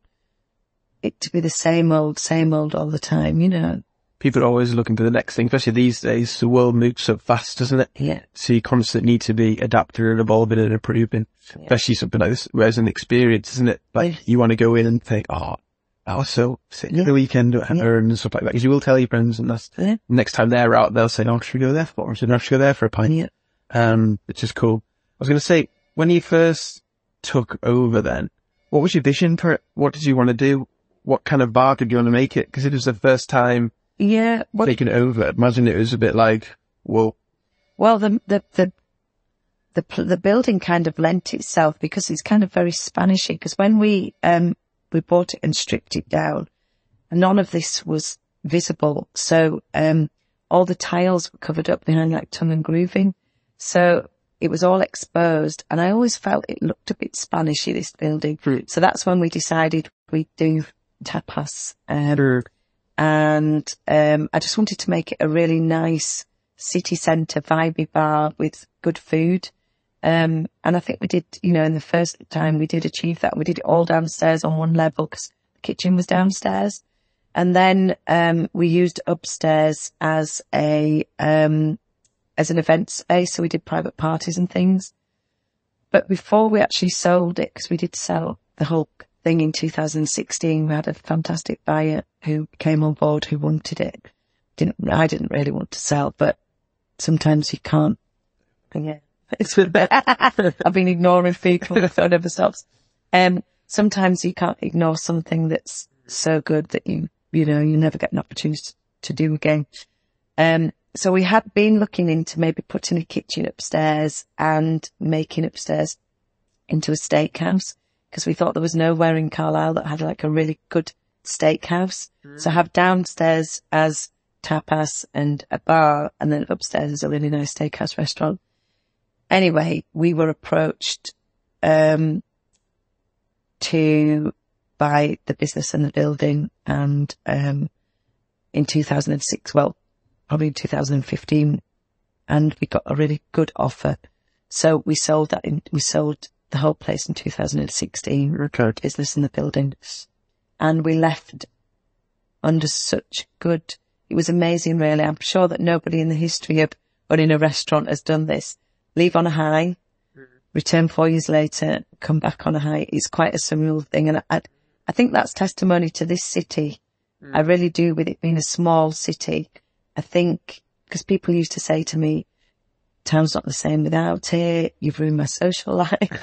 it to be the same old, same old all the time, you know. People are always looking for the next thing, especially these days. The world moves so fast, doesn't it? Yeah. So you constantly need to be adapting and evolving and improving, especially something like this, whereas an experience, isn't it? Like Yeah. you want to go in and think, oh, that was so sick Yeah. the weekend at her and stuff like that. Because you will tell your friends and that's Yeah. next time they're out, they'll say, oh, should we go there for? Or should I should go there for a pint? Yeah. um, which is cool. I was going to say, when you first took over then, what was your vision for it? What did you want to do? What kind of bar did you want to make it? Because it was the first time Yeah. What, taking it over. Imagine it was a bit like, whoa. Well, the the the the, the building kind of lent itself because it's kind of very Spanishy. Because when we um we bought it and stripped it down, none of this was visible. So um all the tiles were covered up behind like tongue and grooving. So it was all exposed, and I always felt it looked a bit Spanishy. This building. So that's when we decided we'd do tapas. Um, and um, I just wanted to make it a really nice city centre vibey bar with good food. Um, and I think we did, you know, in the first time we did achieve that. We did it all downstairs on one level because the kitchen was downstairs. And then, um, we used upstairs as a, um, as an event space. So we did private parties and things. But before we actually sold it, because we did sell the whole thing in 2016, we had a fantastic buyer who came on board who wanted it. Didn't, I didn't really want to sell, but sometimes you can't. Yeah. (laughs) It's been better. (laughs) I've been ignoring people, it never stops. Um, sometimes you can't ignore something that's so good that you, you know, you never get an opportunity to do again. Um, so we had been looking into maybe putting a kitchen upstairs and making upstairs into a steakhouse because we thought there was nowhere in Carlisle that had like a really good steakhouse. So have downstairs as tapas and a bar and then upstairs is a really nice steakhouse restaurant. Anyway, we were approached, um, to buy the business and the building and, um, in 2006, well, probably in 2015 and we got a really good offer. So we sold that in, we sold the whole place in 2016 Okay. business in the building. And we left under such good, it was amazing really. I'm sure that nobody in the history of running a restaurant has done this. Leave on a high, mm-hmm. return four years later, come back on a high. It's quite a surreal thing. And I, I think that's testimony to this city. Mm. I really do with it being a small city. I think, because people used to say to me, town's not the same without it. You've ruined my social life. (laughs)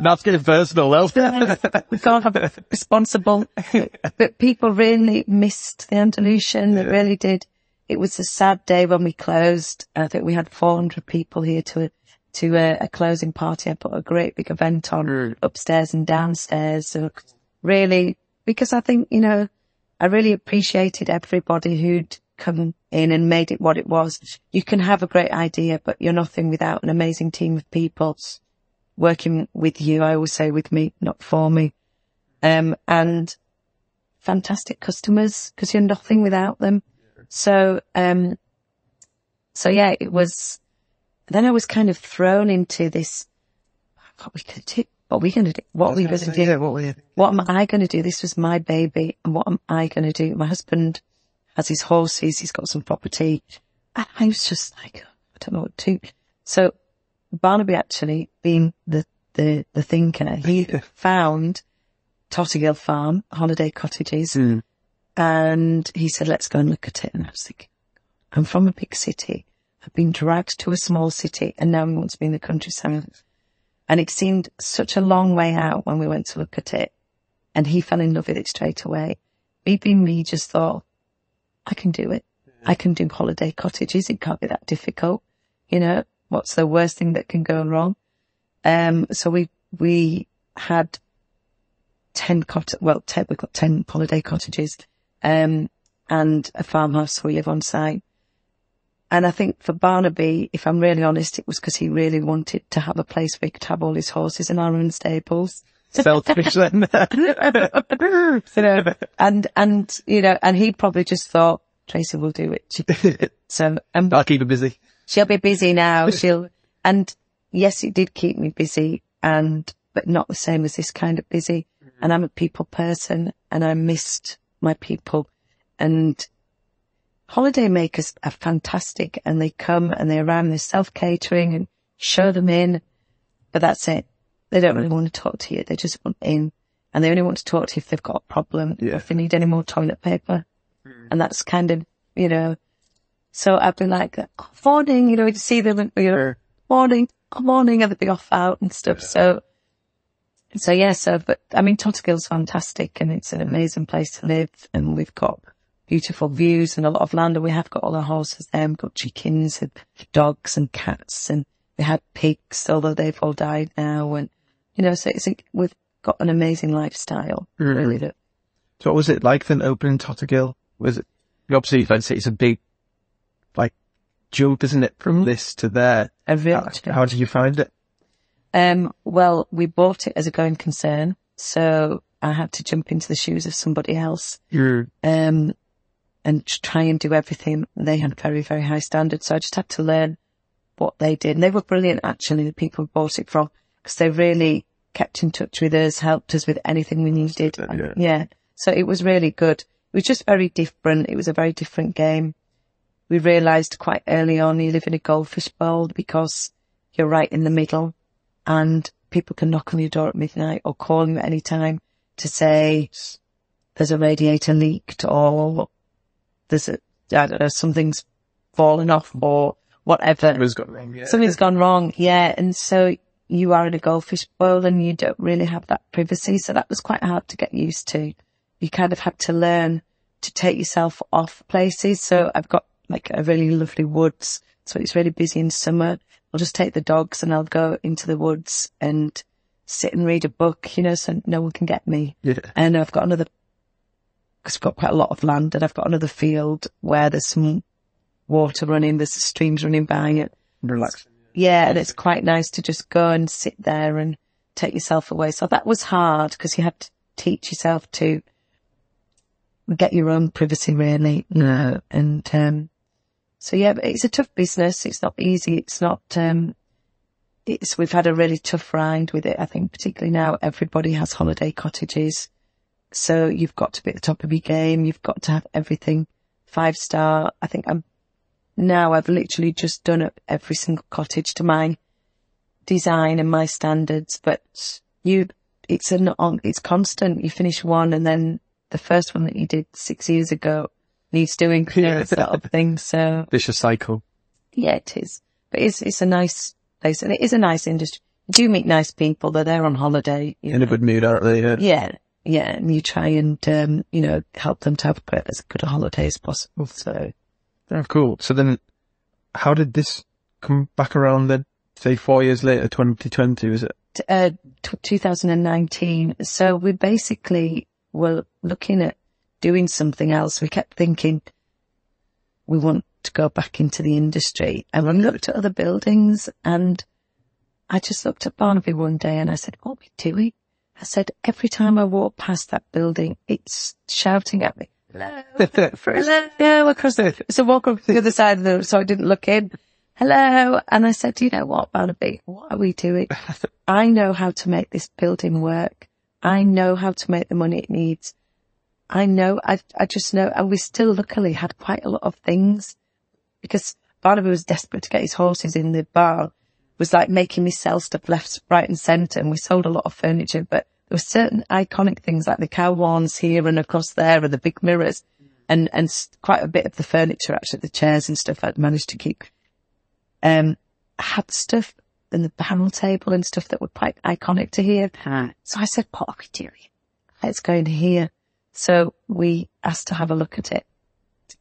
That's getting personal, though. (laughs) we can't have it responsible. but people really missed the Andalusian. They really did. It was a sad day when we closed. I think we had 400 people here to, to a, a closing party. I put a great big event on upstairs and downstairs. So really, because I think, you know, I really appreciated everybody who'd come in and made it what it was. You can have a great idea, but you're nothing without an amazing team of people working with you. I always say with me, not for me. Um, and fantastic customers because you're nothing without them. So, um, so yeah, it was, then I was kind of thrown into this, what we could do, what we going to do, what we going to do Yeah, what were you? what am I going to do? This was my baby. And what am I going to do? My husband has his horses. He's got some property. And I was just like, I don't know what to do. So Barnaby actually being the, the, the thinker, he (laughs) found Tottergill Farm, holiday cottages. And he said, let's go and look at it. And I was thinking, I'm from a big city. I've been dragged to a small city and now we want to be in the countryside. And it seemed such a long way out when we went to look at it. And he fell in love with it straight away. Me being me just thought, I can do it. I can do holiday cottages. It can't be that difficult. You know, what's the worst thing that can go wrong? Um, so we, we had 10 cot, well, 10, we've got 10 holiday cottages, um, and a farmhouse we live on site. And I think for Barnaby, if I'm really honest, it was because he really wanted to have a place where he could have all his horses in our own stables. Selfish then. (laughs) and, and, you know, and he probably just thought, Tracy will do it. So, um, I'll keep her busy. she'll be busy now. (laughs) She'll, and yes, it did keep me busy and, but not the same as this kind of busy. And I'm a people person and I missed my people and holiday makers are fantastic and they come and they arrive and they're self catering and show them in, but that's it. They don't really want to talk to you. They just want in and they only want to talk to you if they've got a problem Yeah. if they need any more toilet paper. Mm-hmm. And that's kind of, you know, So I'd be like, oh, morning, you know, to see them, and, you know, morning, oh, morning, and they'd be off out and stuff. So, so yeah, so, but I mean, Tottergill's fantastic and it's an amazing place to live and we've got beautiful views and a lot of land and we have got all our horses there. We've got chickens and dogs and cats and we had pigs, although they've all died now. And, you know, so it's, a, we've got an amazing lifestyle. Mm-hmm. Really do. So what was it like then opening Tottergill? Was it, obviously, like I say, it's a big, like, jump, isn't it, from mm-hmm. this to there? How, how did you find it? Um, well, we bought it as a going concern, so I had to jump into the shoes of somebody else, um, and try and do everything. They had very, very high standards, so I just had to learn what they did. And they were brilliant, actually, the people we bought it from, because they really kept in touch with us, helped us with anything we needed. Yeah. And, yeah. So it was really good. It was just very different. It was a very different game. We realised quite early on you live in a goldfish bowl because you're right in the middle and people can knock on your door at midnight or call you at any time to say there's a radiator leaked or there's a, I don't know, something's fallen off or whatever. was got wrong, yeah. Something's gone wrong. Yeah. And so you are in a goldfish bowl and you don't really have that privacy. So that was quite hard to get used to. You kind of had to learn to take yourself off places. So I've got like a really lovely woods. So it's really busy in summer. I'll just take the dogs and I'll go into the woods and sit and read a book, you know, so no one can get me. Yeah. And I've got another, because I've got quite a lot of land and I've got another field where there's some water running, there's streams running by it. Relax. Yeah, and it's quite nice to just go and sit there and take yourself away. So that was hard because you had to teach yourself to get your own privacy really. No. And, um, so yeah, it's a tough business. It's not easy. It's not, um, it's, we've had a really tough ride with it. I think particularly now everybody has holiday cottages. So you've got to be at the top of your game. You've got to have everything five star. I think I'm now I've literally just done up every single cottage to my design and my standards, but you, it's an it's constant. You finish one and then the first one that you did six years ago needs doing, know, (laughs) Yeah. sort of thing. So Vicious cycle. yeah, it is. But it's, it's a nice place and it is a nice industry. You do meet nice people. They're there on holiday. you In a good mood, aren't they? Yeah. Yeah. Yeah. And you try and, um, you know, help them to have as good a holiday as possible. So Oh, cool. So then, how did this come back around then? Say four years later, 2020, was it? uh, t- 2019. So we basically were looking at doing something else. We kept thinking we want to go back into the industry and we looked at other buildings and I just looked at Barnaby one day and I said, what are we doing? I said, every time I walk past that building, it's shouting at me. Hello. (laughs) Hello. Across the, so walk up to the other side of the, so I didn't look in. Hello. And I said, you know what, Barnaby, what are we doing? (laughs) I know how to make this building work. I know how to make the money it needs. I know, I, I just know, and we still luckily had quite a lot of things because Barnaby was desperate to get his horses in the barn, was like making me sell stuff left, right and centre. And we sold a lot of furniture, but there were certain iconic things like the cow horns here and across there and the big mirrors and, and quite a bit of the furniture, actually, the chairs and stuff I'd managed to keep. Um, had stuff in the panel table and stuff that were quite iconic to here. So I said, what are we doing? Let's go in here. So we asked to have a look at it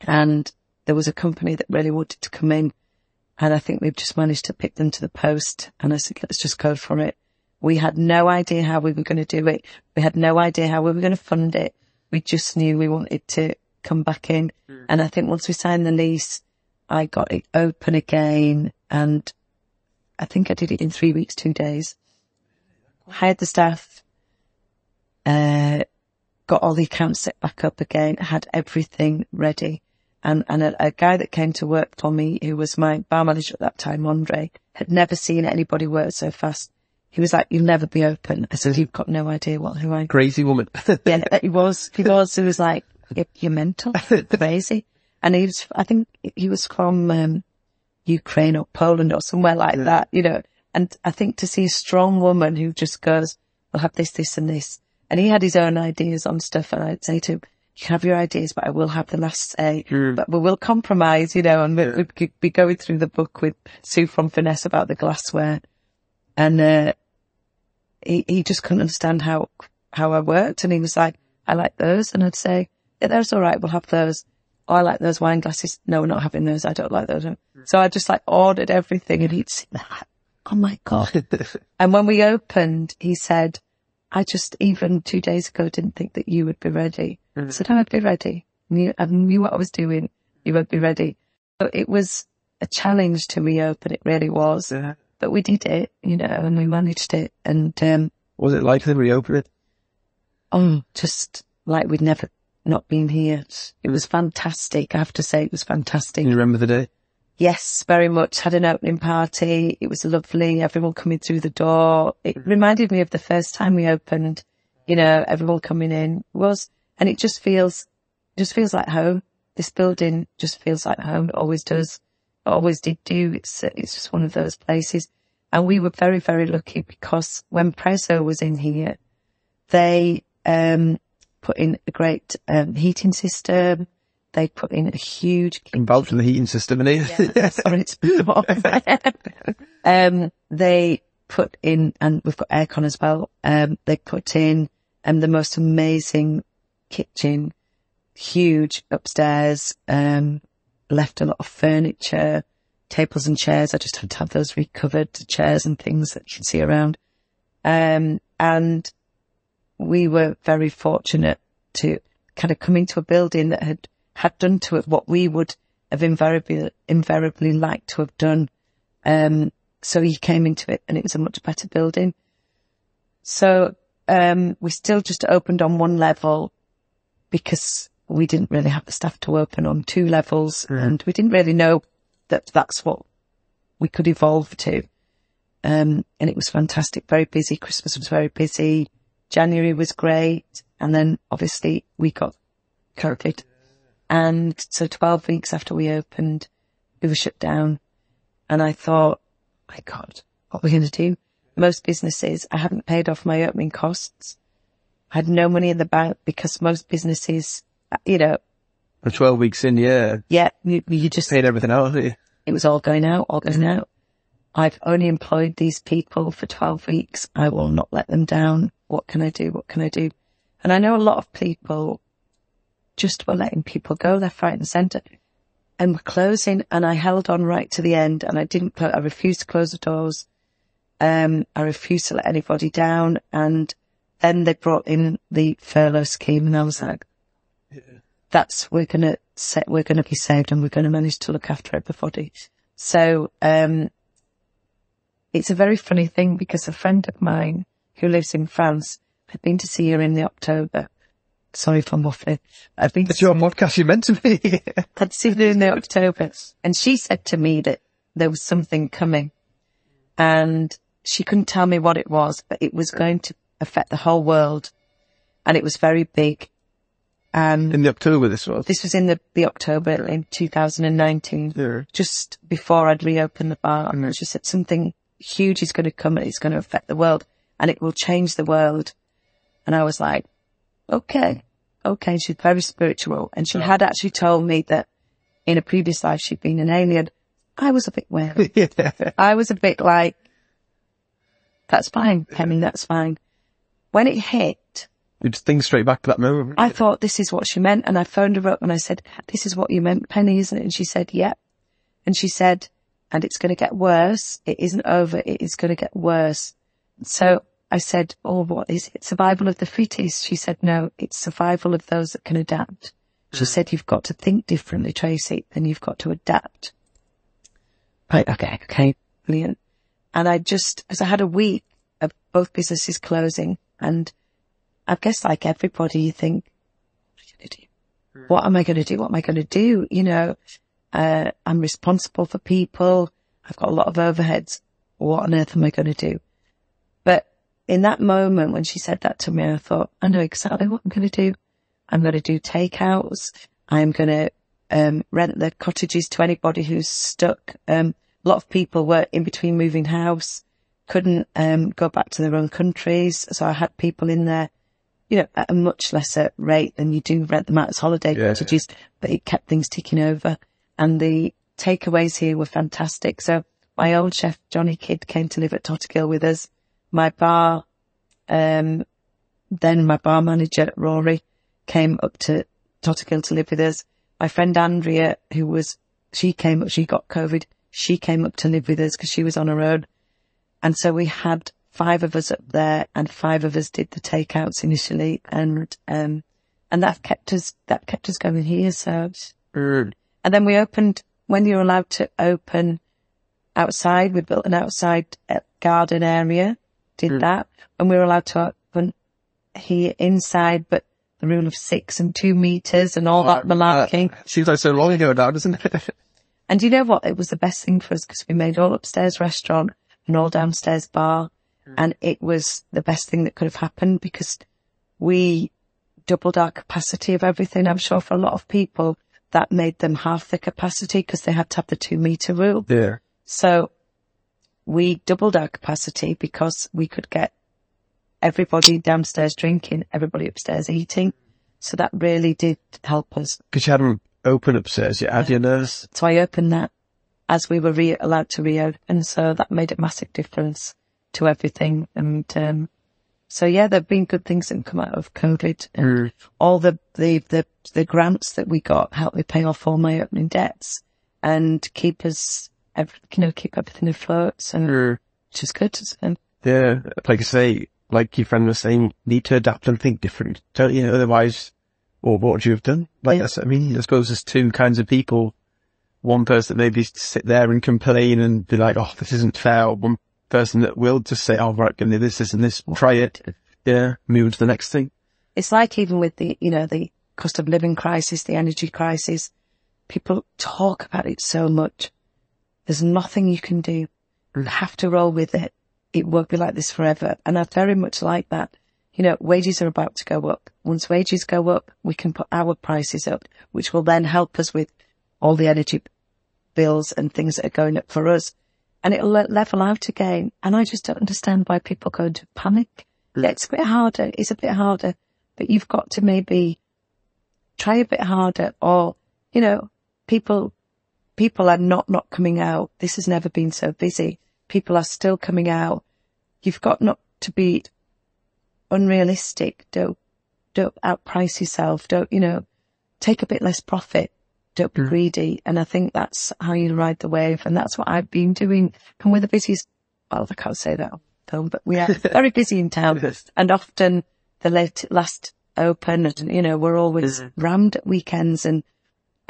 and there was a company that really wanted to come in and I think we've just managed to pick them to the post and I said, let's just go for it. We had no idea how we were going to do it. We had no idea how we were going to fund it. We just knew we wanted to come back in. And I think once we signed the lease, I got it open again and I think I did it in three weeks, two days. Hired the staff, uh, got all the accounts set back up again, had everything ready. And, and a, a guy that came to work for me, who was my bar manager at that time, Andre, had never seen anybody work so fast. He was like, you'll never be open. I said, you've got no idea what, who I Crazy woman. (laughs) yeah, he was. He was. He was like, "You're- "You're mental, (laughs) crazy." And he was. I think he was from um, Ukraine or Poland or somewhere like that, you know. And I think to see a strong woman who just goes, "We'll have this, this, and this," and he had his own ideas on stuff, and I'd say to him, you can have your ideas, but I will have the last say. Mm. But we will compromise, you know, and we, we'd be going through the book with Sue from Finesse about the glassware. And, uh, he, he just couldn't understand how, how I worked. And he was like, I like those. And I'd say, yeah, those are all right. We'll have those. Oh, I like those wine glasses. No, we're not having those. I don't like those. So I just like ordered everything and he'd sit there oh my God. (laughs) and when we opened, he said, I just even two days ago didn't think that you would be ready. I said, I'd be ready. Knew, I knew what I was doing. You would be ready. So it was a challenge to reopen. It really was. Yeah. But we did it, you know, and we managed it. And, um, was it like to reopen it? oh, just like we'd never not been here. It was fantastic. I have to say it was fantastic. Can you remember the day? Yes, very much. Had an opening party. It was lovely. Everyone coming through the door. It reminded me of the first time we opened. You know, everyone coming in was, and it just feels, just feels like home. This building just feels like home. It always does. Always did do. It's, it's just one of those places. And we were very, very lucky because when Prezzo was in here, they, um, put in a great, um, heating system. They put in a huge involved In the heating system in here. yeah, sorry, it's (laughs) (laughs) um, they put in, and we've got aircon as well. Um, they put in, um, the most amazing kitchen, huge upstairs, um, left a lot of furniture, tables and chairs. I just had to have those recovered chairs and things that you can see around. Um, and we were very fortunate to kind of come into a building that had, had done to it what we would have invariably, invariably liked to have done. Um, so he came into it and it was a much better building. So, um, we still just opened on one level because we didn't really have the staff to open on two levels and we didn't really know that that's what we could evolve to. Um, and it was fantastic, very busy. Christmas was very busy. January was great. And then obviously we got COVID. And so 12 weeks after we opened, we were shut down. And I thought, my God, what are we going to do? Most businesses, I hadn't paid off my opening costs. I had no money in the bank because most businesses, you know, For 12 weeks in, yeah. yeah, you, you just, Paid everything out, it was all going out, all going out. I've only employed these people for 12 weeks. I will not let them down. What can I do? What can I do? And I know a lot of people just were letting people go left, right and centre and were closing and I held on right to the end and I didn't, I refused to close the doors. Um, I refused to let anybody down and then they brought in the furlough scheme and I was like, that's, we're going to set, we're going to be saved and we're going to manage to look after everybody. So, um, it's a very funny thing because a friend of mine who lives in France had been to see her in the October. Sorry if I'm waffling. I think It's your podcast, you meant to be. had seen her in the October and she said to me that there was something coming and she couldn't tell me what it was, but it was going to affect the whole world and it was very big. And in the October this was. this was in the, the October in 2019 Yeah. just before I'd reopened the bar. And she said something huge is going to come and it's going to affect the world and it will change the world. And I was like, okay, okay. She's very spiritual. And she had actually told me that in a previous life she'd been an alien. I was a bit wary. (laughs) yeah. I was a bit like, that's fine, Penny, that's fine. When it hit, You just think straight back to that moment. I thought this is what she meant. And I phoned her up and I said, this is what you meant, Penny, isn't it? And she said, yep. And she said, and it's going to get worse. It isn't over. It is going to get worse. So I said, oh, what is it? Survival of the fittest. She said, no, it's survival of those that can adapt. She said, you've got to think differently, Tracy, and you've got to adapt. Right. Okay. Okay. Brilliant. And I just, as I had a week of both businesses closing and I guess like everybody, you think, what am I going to do? What am I going to do? What am I going to do? You know, uh, I'm responsible for people. I've got a lot of overheads. What on earth am I going to do? In that moment when she said that to me, I thought, I know exactly what I'm going to do. I'm going to do takeouts. I'm going to um, rent the cottages to anybody who's stuck. Um, a lot of people were in between moving house, couldn't um, go back to their own countries. So I had people in there you know, at a much lesser rate than you do rent them out as holiday Yeah. cottages, but it kept things ticking over. And the takeaways here were fantastic. So my old chef, Johnny Kidd, came to live at Tottergill with us. My bar, um, then my bar manager, Rory, came up to Tottergill to live with us. My friend Andrea, who was, she came up, she got COVID. She came up to live with us because she was on her own. And so we had five of us up there and five of us did the takeouts initially and, um, and that kept us, that kept us going here. So, Mm. and then we opened, when you're allowed to open outside, we built an outside uh, garden area, did hmm. that. And we were allowed to open here inside, but the rule of six and two meters and all that uh, uh, malarkey. Uh, seems like so long ago now, doesn't it? (laughs) And you know what? It was the best thing for us because we made all upstairs restaurant and all downstairs bar. Hmm. And it was the best thing that could have happened because we doubled our capacity of everything. I'm sure for a lot of people that made them half the capacity because they had to have the two meter rule. yeah. So we doubled our capacity because we could get everybody downstairs drinking, everybody upstairs eating. So that really did help us. Because you had them open upstairs, you had your nurse. So I opened that as we were re- allowed to reopen. And so that made a massive difference to everything. And, um, so yeah, there've been good things that have come out of COVID and all the, the, the, the grants that we got helped me pay off all my opening debts and keep us, you know, keep everything afloat and Mm. which is good. And Yeah, like I say, like your friend was saying, need to adapt and think different, don't you? Otherwise, well, what would you have done? Like, Yeah. that's, I mean, I suppose there's two kinds of people. One person that maybe sit there and complain and be like, oh, this isn't fair. Or One person that will just say, oh, right, give me this, this and this, try it. Yeah, move on to the next thing. it's like even with the, you know, the cost of living crisis, the energy crisis, people talk about it so much. There's nothing you can do. You have to roll with it. It won't be like this forever. And I very much like that. You know, wages are about to go up. Once wages go up, we can put our prices up, which will then help us with all the energy bills and things that are going up for us. And it'll level out again. And I just don't understand why people go into panic. Yeah, It's a bit harder. It's a bit harder, but you've got to maybe try a bit harder or, you know, people, people are not, not coming out. This has never been so busy. People are still coming out. You've got not to be unrealistic. Don't, don't outprice yourself. Don't, you know, take a bit less profit. Don't be hmm. greedy. And I think that's how you ride the wave. And that's what I've been doing. And we're the busiest, well, I can't say that on film, but we are (laughs) very busy in town Yes. and often the late, last open and, you know, we're always hmm. rammed at weekends and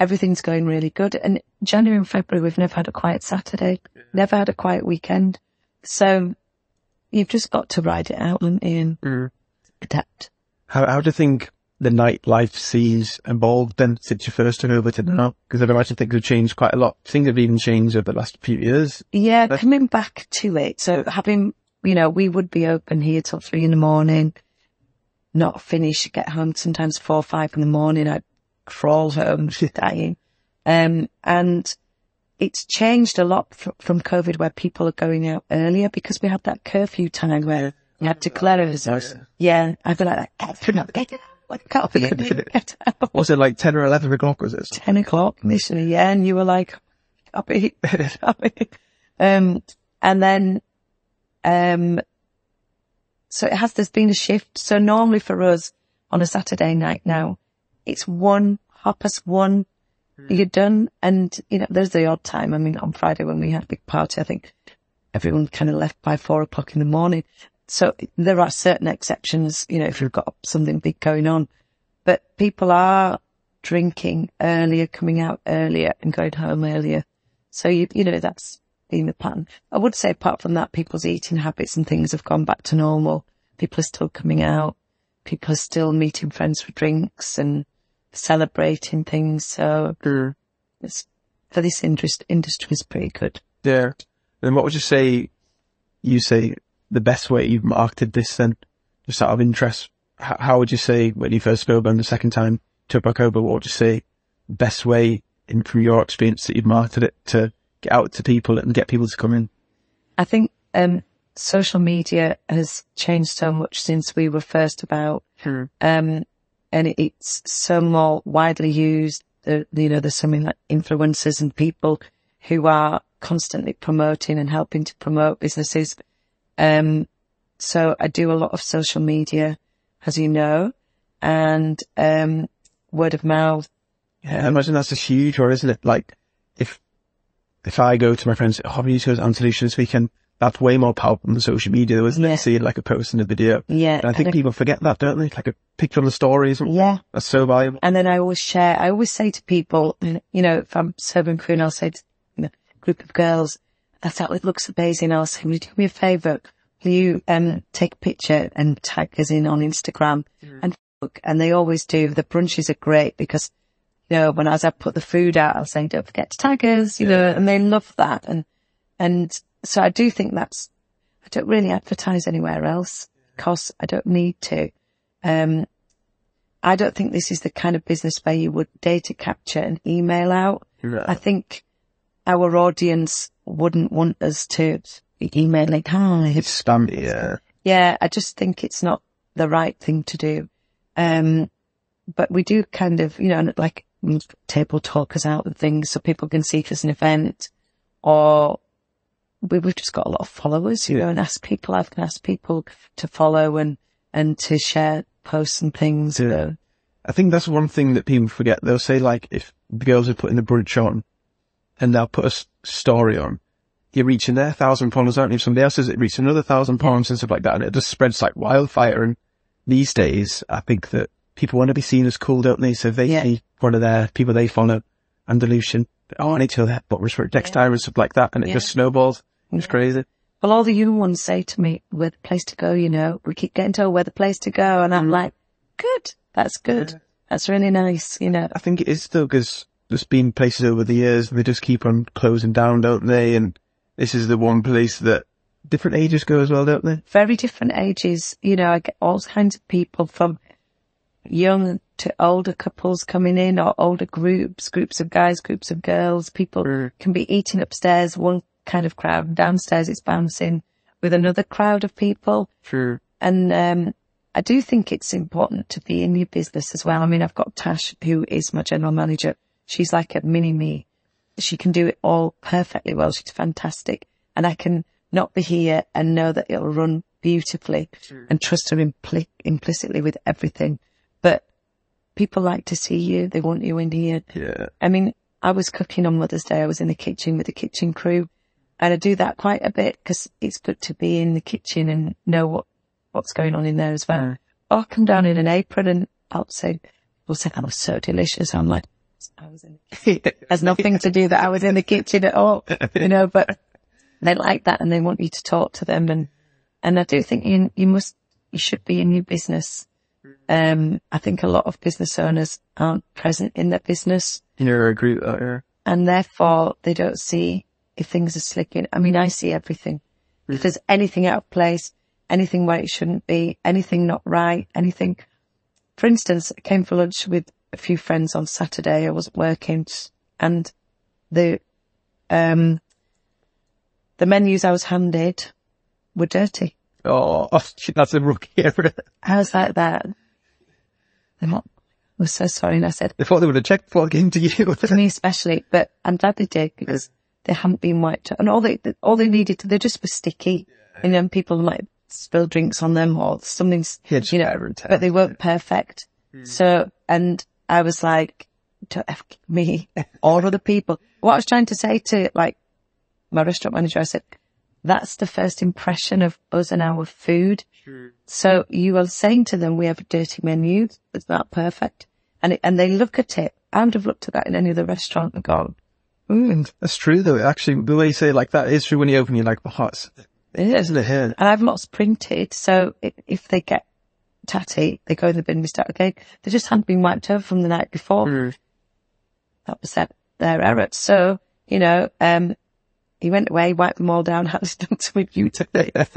everything's going really good. And January and February, we've never had a quiet Saturday, never had a quiet weekend. So you've just got to ride it out and, and adapt. How, how do you think the nightlife scene's evolved then since you first took over to now? Because I'd imagine things have changed quite a lot. Things have even changed over the last few years. Yeah, coming back to it. So having, you know, we would be open here till three in the morning, not finish, get home sometimes four or five in the morning. I'd crawl home, (laughs) dying. Um, and it's changed a lot fr- from COVID where people are going out earlier because we had that curfew time where you had to declares. Nice. Yeah, I'd be like, get out, get out, get out, get out. (laughs) Was it like 10 or 11 o'clock, was it? 10 o'clock initially, yeah, and you were like, copy, copy. (laughs) Um, and then, um, so it has, there's been a shift. So normally for us on a Saturday night now, it's one, half past one, hmm. you're done. And, you know, there's the odd time. I mean, on Friday when we had a big party, I think everyone kind of left by four o'clock in the morning. So there are certain exceptions, you know, if you've got something big going on, but people are drinking earlier, coming out earlier and going home earlier. So you, you know, that's been the pattern. I would say apart from that, people's eating habits and things have gone back to normal. People are still coming out. People are still meeting friends for drinks and celebrating things. So it's, for this interest, industry is pretty good. Yeah. Then what would you say, you say the best way you've marketed this then? Just out of interest, how, how would you say when you first spoke about the second time to back over, what would you say best way in from your experience that you've marketed it to get out to people and get people to come in? I think um, social media has changed so much since we were first about. Sure. Um, and it's so more widely used. The, you know, there's so many like influencers and people who are constantly promoting and helping to promote businesses. Um, so I do a lot of social media, as you know, and, um, word of mouth. Yeah, I imagine that's a huge one, isn't it? Like, if, if I go to my friends, oh, have you to Andalusia this weekend? That's way more powerful than social media, isn't Yeah. it? Seeing like a post in a video. Yeah. And I think and people forget that, don't they? Like a picture on the story, yeah. That's so valuable. And then I always share, I always say to people, you know, if I'm serving food, I'll say to you know, a group of girls, that's how it looks amazing. I'll say, will you do me a favour? Will you, um, take a picture and tag us in on Instagram and Facebook? And they always do. The brunches are great because, you know, when as I put the food out, I'll say, don't forget to tag us, you know, and they love that. And, and so I do think that's, I don't really advertise anywhere else because I don't need to. Um, I don't think this is the kind of business where you would data capture and email out. I think our audience wouldn't want us to be emailing, hi. It's stamp, yeah. Yeah, I just think it's not the right thing to do. Um, but we do kind of, you know, like table talkers out and things so people can see if there's an event or we, we've just got a lot of followers, you know, and ask people, I can ask people to follow and, and to share posts and things. Yeah. so- I think that's one thing that people forget. They'll say like, if the girls are putting the brunch on and they'll put a story on, you're reaching their thousand followers, aren't you? If somebody else says it reached another thousand pounds and stuff like that, and it just spreads like wildfire. And these days, I think that people want to be seen as cool, don't they? So they Yeah. see one of their people they follow, Andalusian, oh, I need to know that, but for Dexter and stuff like that, and it Yeah. just snowballs. It's crazy. Well, all the young ones say to me, we're the place to go, you know, we keep getting told we're the place to go. And I'm like, good. That's good. That's really nice, you know. I think it is though, because there's been places over the years they just keep on closing down, don't they? And this is the one place that different ages go as well, don't they? Very different ages. You know, I get all kinds of people from young to older couples coming in or older groups, groups of guys, groups of girls. People Mm. can be eating upstairs, one kind of crowd. Downstairs it's bouncing with another crowd of people. Sure. And um, I do think it's important to be in your business as well. I mean, I've got Tash, who is my general manager. She's like a mini me. She can do it all perfectly well. She's fantastic. And I can not be here and know that it'll run beautifully and trust her impli- implicitly with everything. But people like to see you. They want you in here. Yeah. I mean, I was cooking on Mother's Day. I was in the kitchen with the kitchen crew and I do that quite a bit because it's good to be in the kitchen and know what, what's going on in there as well. Or I'll come down in an apron and I'll say, people say that was so delicious. I'm like, I was in, has (laughs) nothing to do that I was in the kitchen at all, you know, but they like that and they want you to talk to them. And, and I do think you, you must, you should be in your business. Um, I think a lot of business owners aren't present in their business You're a group that, yeah. and therefore they don't see if things are slicking. I mean, I see everything. If there's anything out of place, anything where it shouldn't be, anything not right, anything. For instance, I came for lunch with a few friends on Saturday. I wasn't working and the, um, the menus I was handed were dirty. Oh, (laughs) that's a rookie error. I was like that. They're not, I was so sorry. And I said, They thought they would have checked before getting to you. (laughs) to me especially, but I'm glad they did because they hadn't been wiped out. And all they, all they needed they just were sticky. And then people might spill drinks on them or something's, Yeah, you know, but they weren't perfect. So, and I was like, to F me (laughs) or other people. What I was trying to say to like my restaurant manager, I said, that's the first impression of us and our food. So you are saying to them, we have a dirty menu. It's not perfect. And it, and they look at it. I would have looked at that in any other restaurant and gone, Mm, that's true though. Actually, the way you say it like that is true when you open, you're like, it's, it is, isn't it and I've lots printed. So i if they get tatty, they go in the bin, we start again. They just hadn't been wiped over from the night before. That was their, their error. So, you know, um, he went away, wiped them all down, (laughs) had them to me beautifully. I'm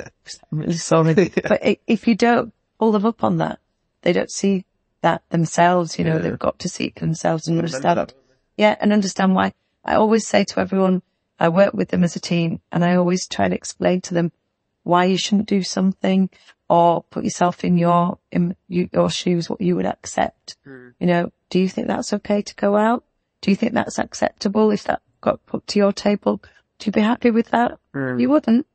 really sorry. But if you don't pull them up on that, they don't see that themselves, you know, Yeah. they've got to see it themselves and understand. Yeah, and understand why. I always say to everyone, I work with them as a team and I always try to explain to them why you shouldn't do something or put yourself in your, in your shoes, what you would accept. Hmm. You know, do you think that's okay to go out? Do you think that's acceptable if that got put to your table? Do you be happy with that? Hmm. You wouldn't.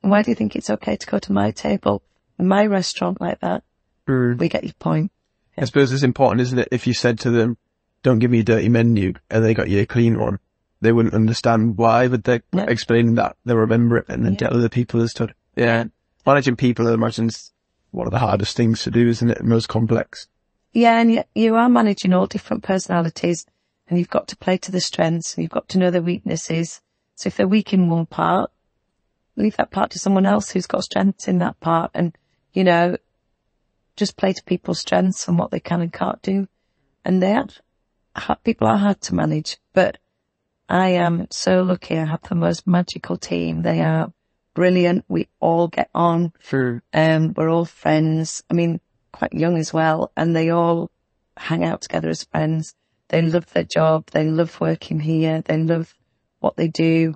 Why do you think it's okay to go to my table, in my restaurant like that? Hmm. We get your point. I suppose it's important, isn't it? If you said to them, don't give me a dirty menu and they got you a clean one, they wouldn't understand why, but they're No. explaining that they remember it and then tell other people as to Yeah. Managing people, I imagine, is one of the hardest things to do, isn't it? Most complex. Yeah, and you, you are managing all different personalities and you've got to play to the strengths and you've got to know their weaknesses. So if they're weak in one part, leave that part to someone else who's got strengths in that part and, you know, just play to people's strengths and what they can and can't do. And they are, people are hard to manage, but I am so lucky. I have the most magical team. They are brilliant. We all get on. Sure. Um, we're all friends. I mean, quite young as well, and they all hang out together as friends. They love their job. They love working here. They love what they do.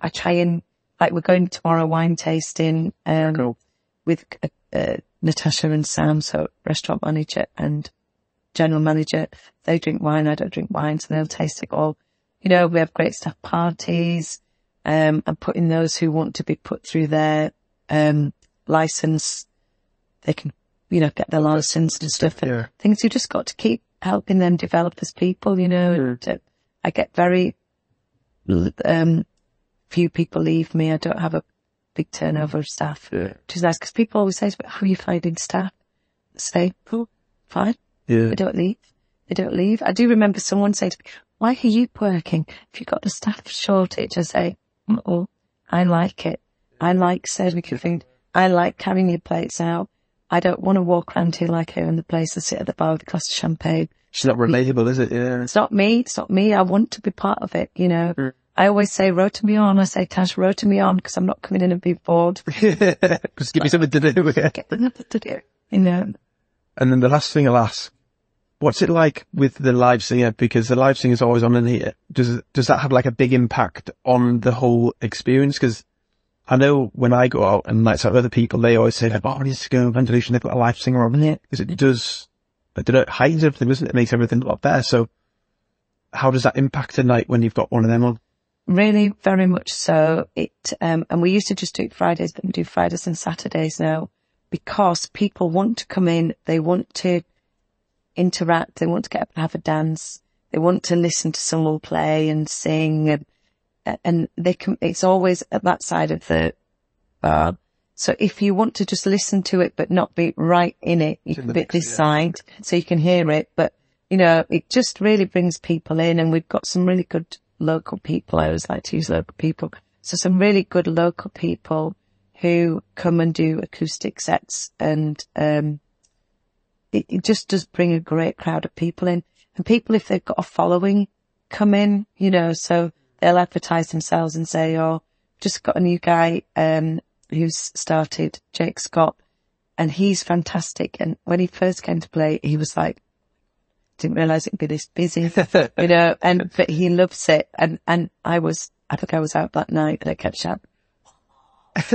I try and, like, we're going tomorrow wine tasting, um, Cool. with, uh, uh, Natasha and Sam, so restaurant manager and general manager. They drink wine. I don't drink wine, so they'll taste it all. You know, we have great staff parties, um, and putting those who want to be put through their, um, license, they can, you know, get their license and stuff and Yeah. things. You just got to keep helping them develop as people, you know. and, uh, I get very, um, few people leave me. I don't have a big turnover of staff, Yeah. which is nice because people always say, to how are you finding staff? I say, oh, fine. Yeah. They don't leave. They don't leave. I do remember someone saying to me, why are you working? If you've got a staff shortage, I say, mm, oh, I like it. I like serving food. I like carrying your plates out. I don't want to walk around here like here in the place and sit at the bar with a glass of champagne. It's not relatable, is it? Yeah. It's not me. It's not me. I want to be part of it, you know. Mm. I always say, rota me on. I say, Tash, rota me on because I'm not coming in and being bored. (laughs) Just give me something to do. Yeah. Get nothing to do, you know. And then the last thing I'll ask, what's it like with the live singer? Because the live singer is always on in here. Does, does that have like a big impact on the whole experience? Cause I know when I go out and like some other people, they always say like, oh, to go ventilation. They've got a live singer on Yeah. because it does, I don't know, it heightens everything, doesn't it? It makes everything a lot better. So how does that impact a night when you've got one of them on? Really, very much so. It, um, and we used to just do it Fridays, but we do Fridays and Saturdays now because people want to come in. They want to interact. They want to get up and have a dance. They want to listen to someone play and sing and, and they can, it's always at that side of the bar. So if you want to just listen to it, but not be right in it, you can be this yeah. side so you can hear it. But, you know, it just really brings people in and we've got some really good local people. I always like to use local people. So some really good local people who come and do acoustic sets and, um, it, it just does bring a great crowd of people in. And people, if they've got a following, come in, you know, so they'll advertise themselves and say, oh, just got a new guy, um, who's started, Jake Scott, and he's fantastic. And when he first came to play, he was like, didn't realize it'd be this busy, (laughs) you know, and, but he loves it. And, and I was, I think I was out that night and I kept shouting, (laughs)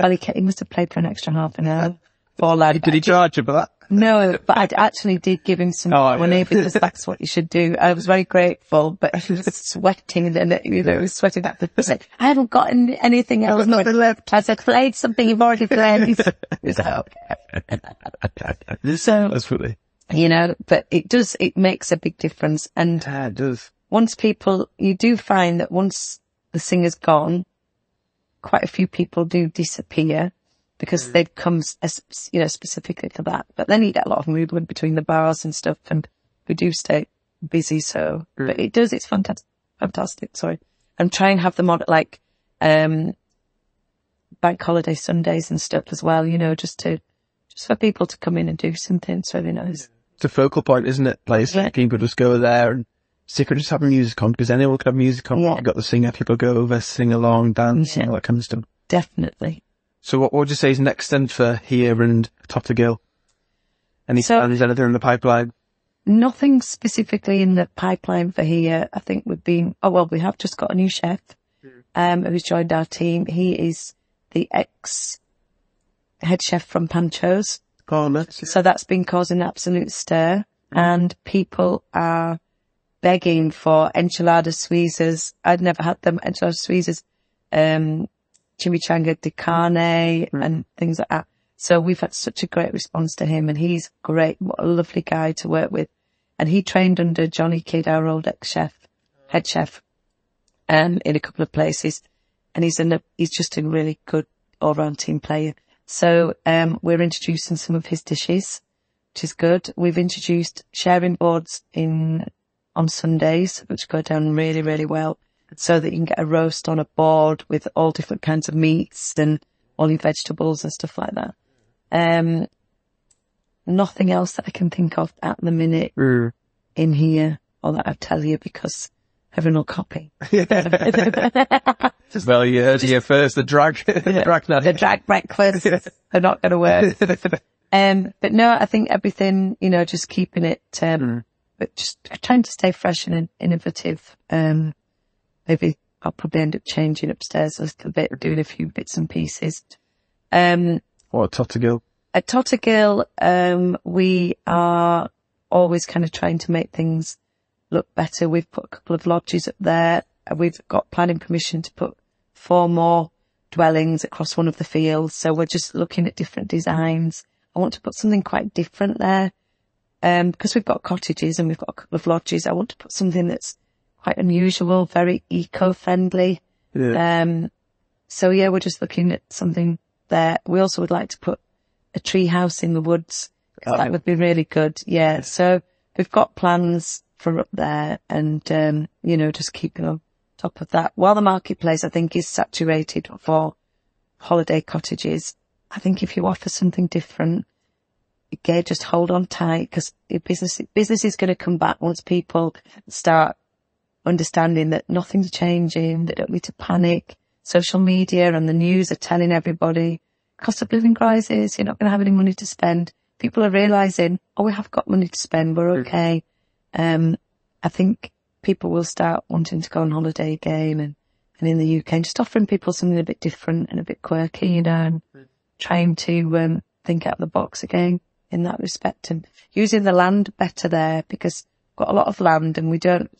well, he, kept, he must have played for an extra half an hour. Poor lad. Did he charge you for that? No, but I actually did give him some Oh, money yeah. because that's what you should do. I was very grateful, but he was (laughs) sweating and then you know, he was sweating that. I said, I haven't gotten anything else. nothing left. I said, played something you've already played. He's like, okay. So, That's funny. you know, but it does, it makes a big difference. And Yeah, it does. once people, you do find that once the singer's gone, quite a few people do disappear because they've come, as, you know, specifically for that. But then you get a lot of movement between the bars and stuff and we do stay busy. So, but it does, it's fantastic, fantastic. Sorry. And try and have them on like, um, bank holiday Sundays and stuff as well, you know, just to, just for people to come in and do something. It's really nice. It's a focal point, isn't it? Like, Yeah. people just go there and of just having music on because anyone can have music on. Yeah. You've got the singer, people go over, sing along, dance, Yeah. all that kind of stuff. Definitely. So what, what would you say is next then for here and Tottergill? Any So- plans, anything in the pipeline? Nothing specifically in the pipeline for here. I think we've been, oh well, we have just got a new chef, um, who's joined our team. He is the ex head chef from Pancho's. Oh, So that's been causing an absolute stir and people are begging for enchiladas suizas. I'd never had them, enchiladas suizas, um, chimichanga de carne and things like that. So we've had such a great response to him and he's great. What a lovely guy to work with. And he trained under Johnny Kidd, our old ex-chef, head chef, um, in a couple of places. And he's an, he's just a really good all-round team player. So, um, we're introducing some of his dishes, which is good. We've introduced sharing boards in, on Sundays, which go down really, really well. So that you can get a roast on a board with all different kinds of meats and all your vegetables and stuff like that. Um, nothing else that I can think of at the minute Mm. in here or that I tell you because everyone will copy. (laughs) (laughs) Well, you heard here first, the drag, (laughs) the drag the drag breakfast are not going to work. Um, but no, I think everything, you know, just keeping it, um, but just trying to stay fresh and innovative. Um, maybe I'll probably end up changing upstairs a little bit, doing a few bits and pieces. Um, What a Tottergill. at Tottergill, um, we are always kind of trying to make things look better. We've put a couple of lodges up there. We've got planning permission to put four more dwellings across one of the fields. So we're just looking at different designs. I want to put something quite different there. Um, because we've got cottages and we've got a couple of lodges. I want to put something that's quite unusual, very eco-friendly. Yeah. Um, so yeah, we're just looking at something there. We also would like to put a tree house in the woods. Oh. That would be really good. Yeah. So we've got plans for up there and, um, you know, just keeping on top of that. While the marketplace, I think, is saturated for holiday cottages, I think if you offer something different, again, just hold on tight because your business, business is going to come back once people start understanding that nothing's changing, they don't need to panic. Social media and the news are telling everybody cost of living crisis, you're not going to have any money to spend. People are realizing, oh, we have got money to spend, we're okay. Um, I think people will start wanting to go on holiday again and, and in the UK and just offering people something a bit different and a bit quirky, you know, and trying to, um, think out of the box again in that respect and using the land better there because we've got a lot of land and we don't,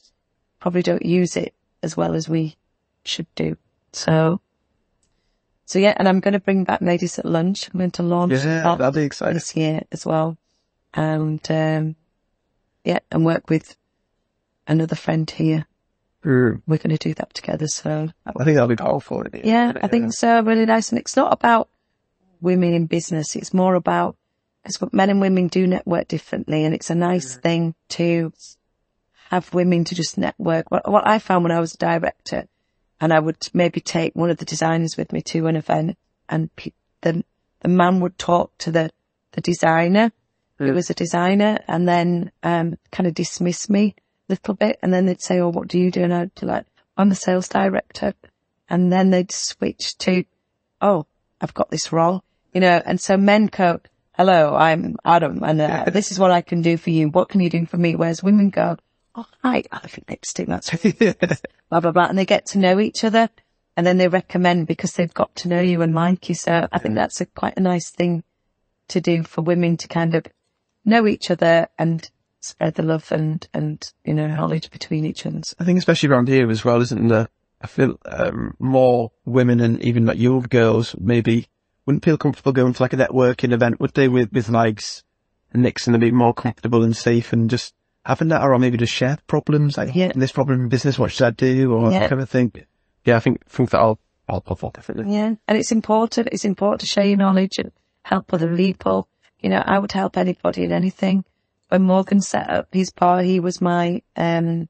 probably don't use it as well as we should do. So, so yeah, and I'm going to bring back ladies at lunch. I'm going to launch Yeah, that that'd be exciting. this year as well. And, um, yeah, and work with another friend here. Mm. We're going to do that together. So I think that'll be powerful. isn't yeah, I think so. Really nice. And it's not about women in business. It's more about, because men and women do network differently. And it's a nice thing to have women to just network. What, what I found when I was a director and I would maybe take one of the designers with me to an event and pe- the, the man would talk to the, the designer. who was a designer and then, um, kind of dismiss me a little bit. And then they'd say, Oh, what do you do? And I'd be like, I'm the sales director. And then they'd switch to, Oh, I've got this role, you know, and so men go, hello, I'm Adam and uh, (laughs) this is what I can do for you. What can you do for me? Whereas women go, oh, hi, I think lipstick, that's (laughs) blah, blah, blah. And they get to know each other and then they recommend because they've got to know you and like you. So I think that's a quite a nice thing to do for women to kind of know each other and spread the love and, and, you know, knowledge between each other. I think especially around here as well, isn't there? I feel um, more women and even like young girls maybe wouldn't feel comfortable going to like a networking event, would they? With with likes and Nixon, to be more comfortable and safe and just having that, or maybe just share problems like Yeah. this problem in business. What should I do? Or Yeah. that kind of thing. Yeah, I think think that I'll I'll pop up definitely. Yeah. And it's important. It's important to share your knowledge and help other people. You know, I would help anybody in anything. When Morgan set up his bar, he was my, um,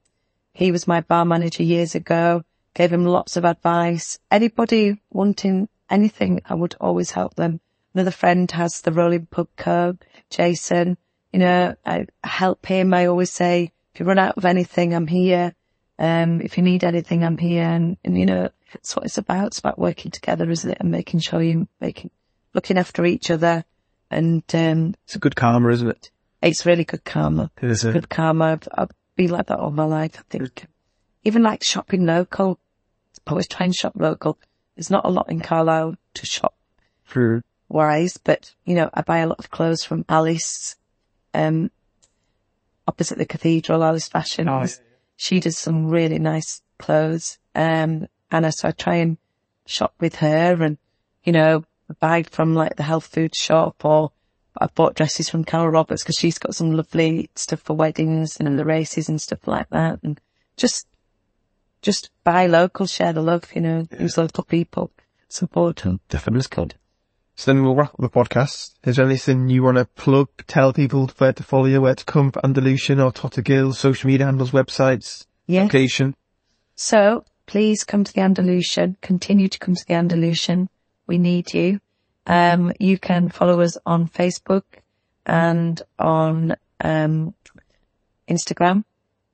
he was my bar manager years ago, gave him lots of advice. Anybody wanting anything, I would always help them. Another friend has the Rolling Pub Co, Jason. You know, I help him. I always say, if you run out of anything, I'm here. Um, if you need anything, I'm here. And, and you know, it's what it's about. It's about working together, isn't it? And making sure you making, looking after each other. And, um, It's a good karma, isn't it? it's really good karma. It is a, Good karma. I've, I've been like that all my life, I think. Even like shopping local. I always try and shop local. There's not a lot in Carlisle to shop. for wise, but you know, I buy a lot of clothes from Alice, um, opposite the cathedral, Alice Fashion. Oh, yeah. She does some really nice clothes. Um, and I, so I try and shop with her and, you know, buy from like the health food shop or I bought dresses from Carol Roberts because she's got some lovely stuff for weddings and the races and stuff like that. And just, just buy local, share the love, you know, use local people, support them. Definitely good. So then we'll wrap up the podcast. Is there anything you want to plug, tell people where to follow you, where to come for Andalusian or Totter social media handles, websites, Yeah. location? So please come to the Andalusian. Continue to come to the Andalusian. We need you. Um, you can follow us on Facebook and on um, Instagram,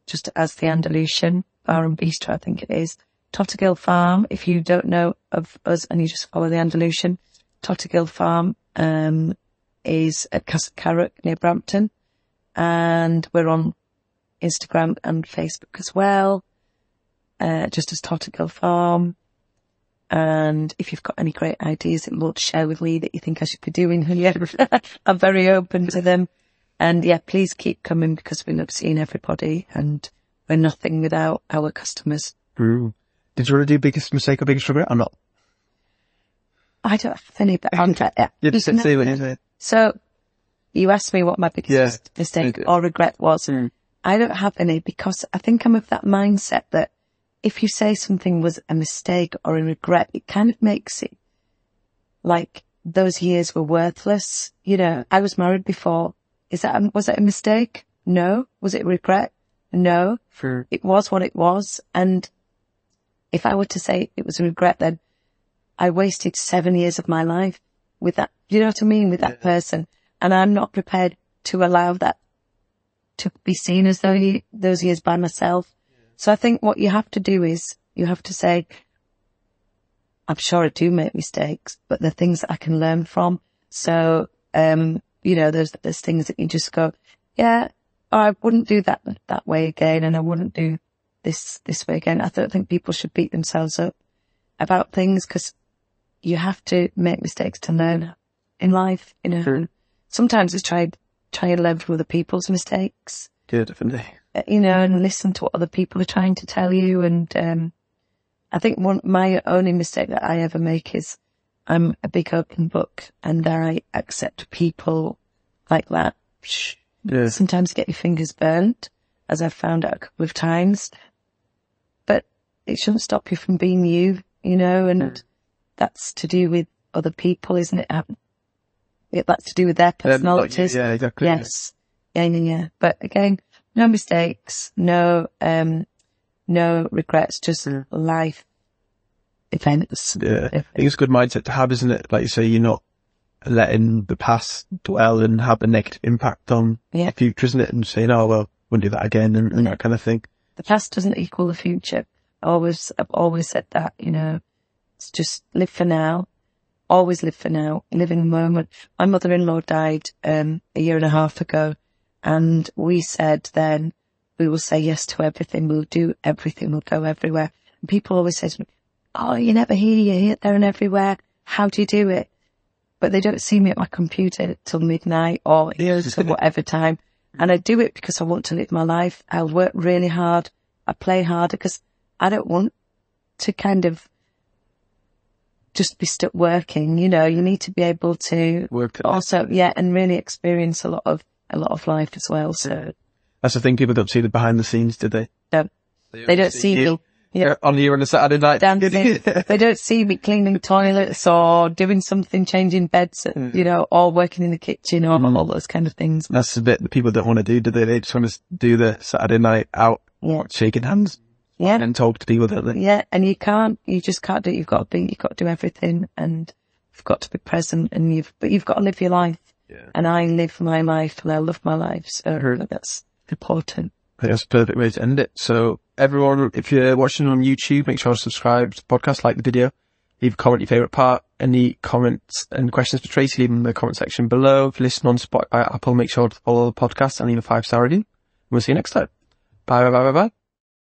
just as the Andalusian Bar and Bistro, I think it is. Tottergill Farm. If you don't know of us and you just follow the Andalusian, Tottergill Farm um, is at Castle Carrock near Brampton, and we're on Instagram and Facebook as well uh, just as Tottergill Farm. And if you've got any great ideas that you want to share with me that you think I should be doing (laughs) (laughs) I'm very open to them. And yeah, please keep coming because we love seeing everybody and we're nothing without our customers. Did you to do biggest mistake or biggest regret or not? I don't have any, but I'm, yeah. (laughs) You just say what you said. So you asked me what my biggest Yeah. mistake or regret was. Hmm. I don't have any because I think I'm of that mindset that if you say something was a mistake or a regret, it kind of makes it like those years were worthless. You know, I was married before. Is that, a, was it a mistake? No. Was it a regret? No. For It was what it was. And if I were to say it was a regret, then I wasted seven years of my life with that. You know what I mean? With that person. And I'm not prepared to allow that to be seen as though he, those years by myself. So I think what you have to do is you have to say, I'm sure I do make mistakes, but they're things that I can learn from. So, um, you know, there's, there's things that you just go, yeah, I wouldn't do that that way again, and I wouldn't do this this way again. I don't think people should beat themselves up about things because you have to make mistakes to learn in life. You know, sometimes it's try try and learn from other people's mistakes. yeah, definitely. uh, You know, and listen to what other people are trying to tell you. And um, I think one my only mistake that I ever make is I'm a big open book, and there I accept people like that. Yeah. sometimes get your fingers burnt, as I've found out a couple of times. But it shouldn't stop you from being you, you know, and that's to do with other people, isn't it? Um, yeah, that's to do with their Um, personalities. yeah, exactly. Yes. Yeah, yeah, yeah. But again, no mistakes, no, um, no regrets, just life events. Yeah. I think it's a good mindset to have, isn't it? Like you say, you're not letting the past dwell and have a negative impact on Yeah. the future, isn't it? And saying, oh, well, wouldn't do that again and, and that kind of thing. the past doesn't equal the future. I always, I've always said that, you know, it's just live for now. Always live for now. Live in the moment. My mother-in-law died, um, a year and a half ago and we said then we will say yes to everything. We'll do everything. We'll go everywhere. And people always say to me, Oh, you never hear, you're here, there and everywhere. How do you do it? But they don't see me at my computer till midnight or till (laughs) whatever time. And I do it because I want to live my life. I'll work really hard. I play harder because I don't want to kind of just be stuck working. You know, you need to be able to Work. also, yeah, and really experience a lot of, a lot of life as well. So That's the thing. People don't see the behind the scenes, do they? don't, they don't see you. me, yeah, uh, On you on a Saturday night. dancing. (laughs) they don't see me cleaning toilets or doing something, changing beds, hmm. you know, or working in the kitchen or hmm. all those kind of things. That's the bit that people don't want to do, do they? They just want to do the Saturday night out, Yeah. shaking hands Yeah. and talk to people, don't they? Yeah, and you can't, you just can't do it. You've got to be, you've got to do everything and you've got to be present and you've, but you've got to live your life. Yeah. And I live my life and I love my life. So that's important. I that's a perfect way to end it. So everyone, if you're watching on YouTube, make sure to subscribe to the podcast, like the video, leave a comment your favourite part, any comments and questions for Tracy, leave them in the comment section below. If you listen on Spotify, Apple, make sure to follow the podcast and leave a five star review. We'll see you next time. Bye bye bye bye bye.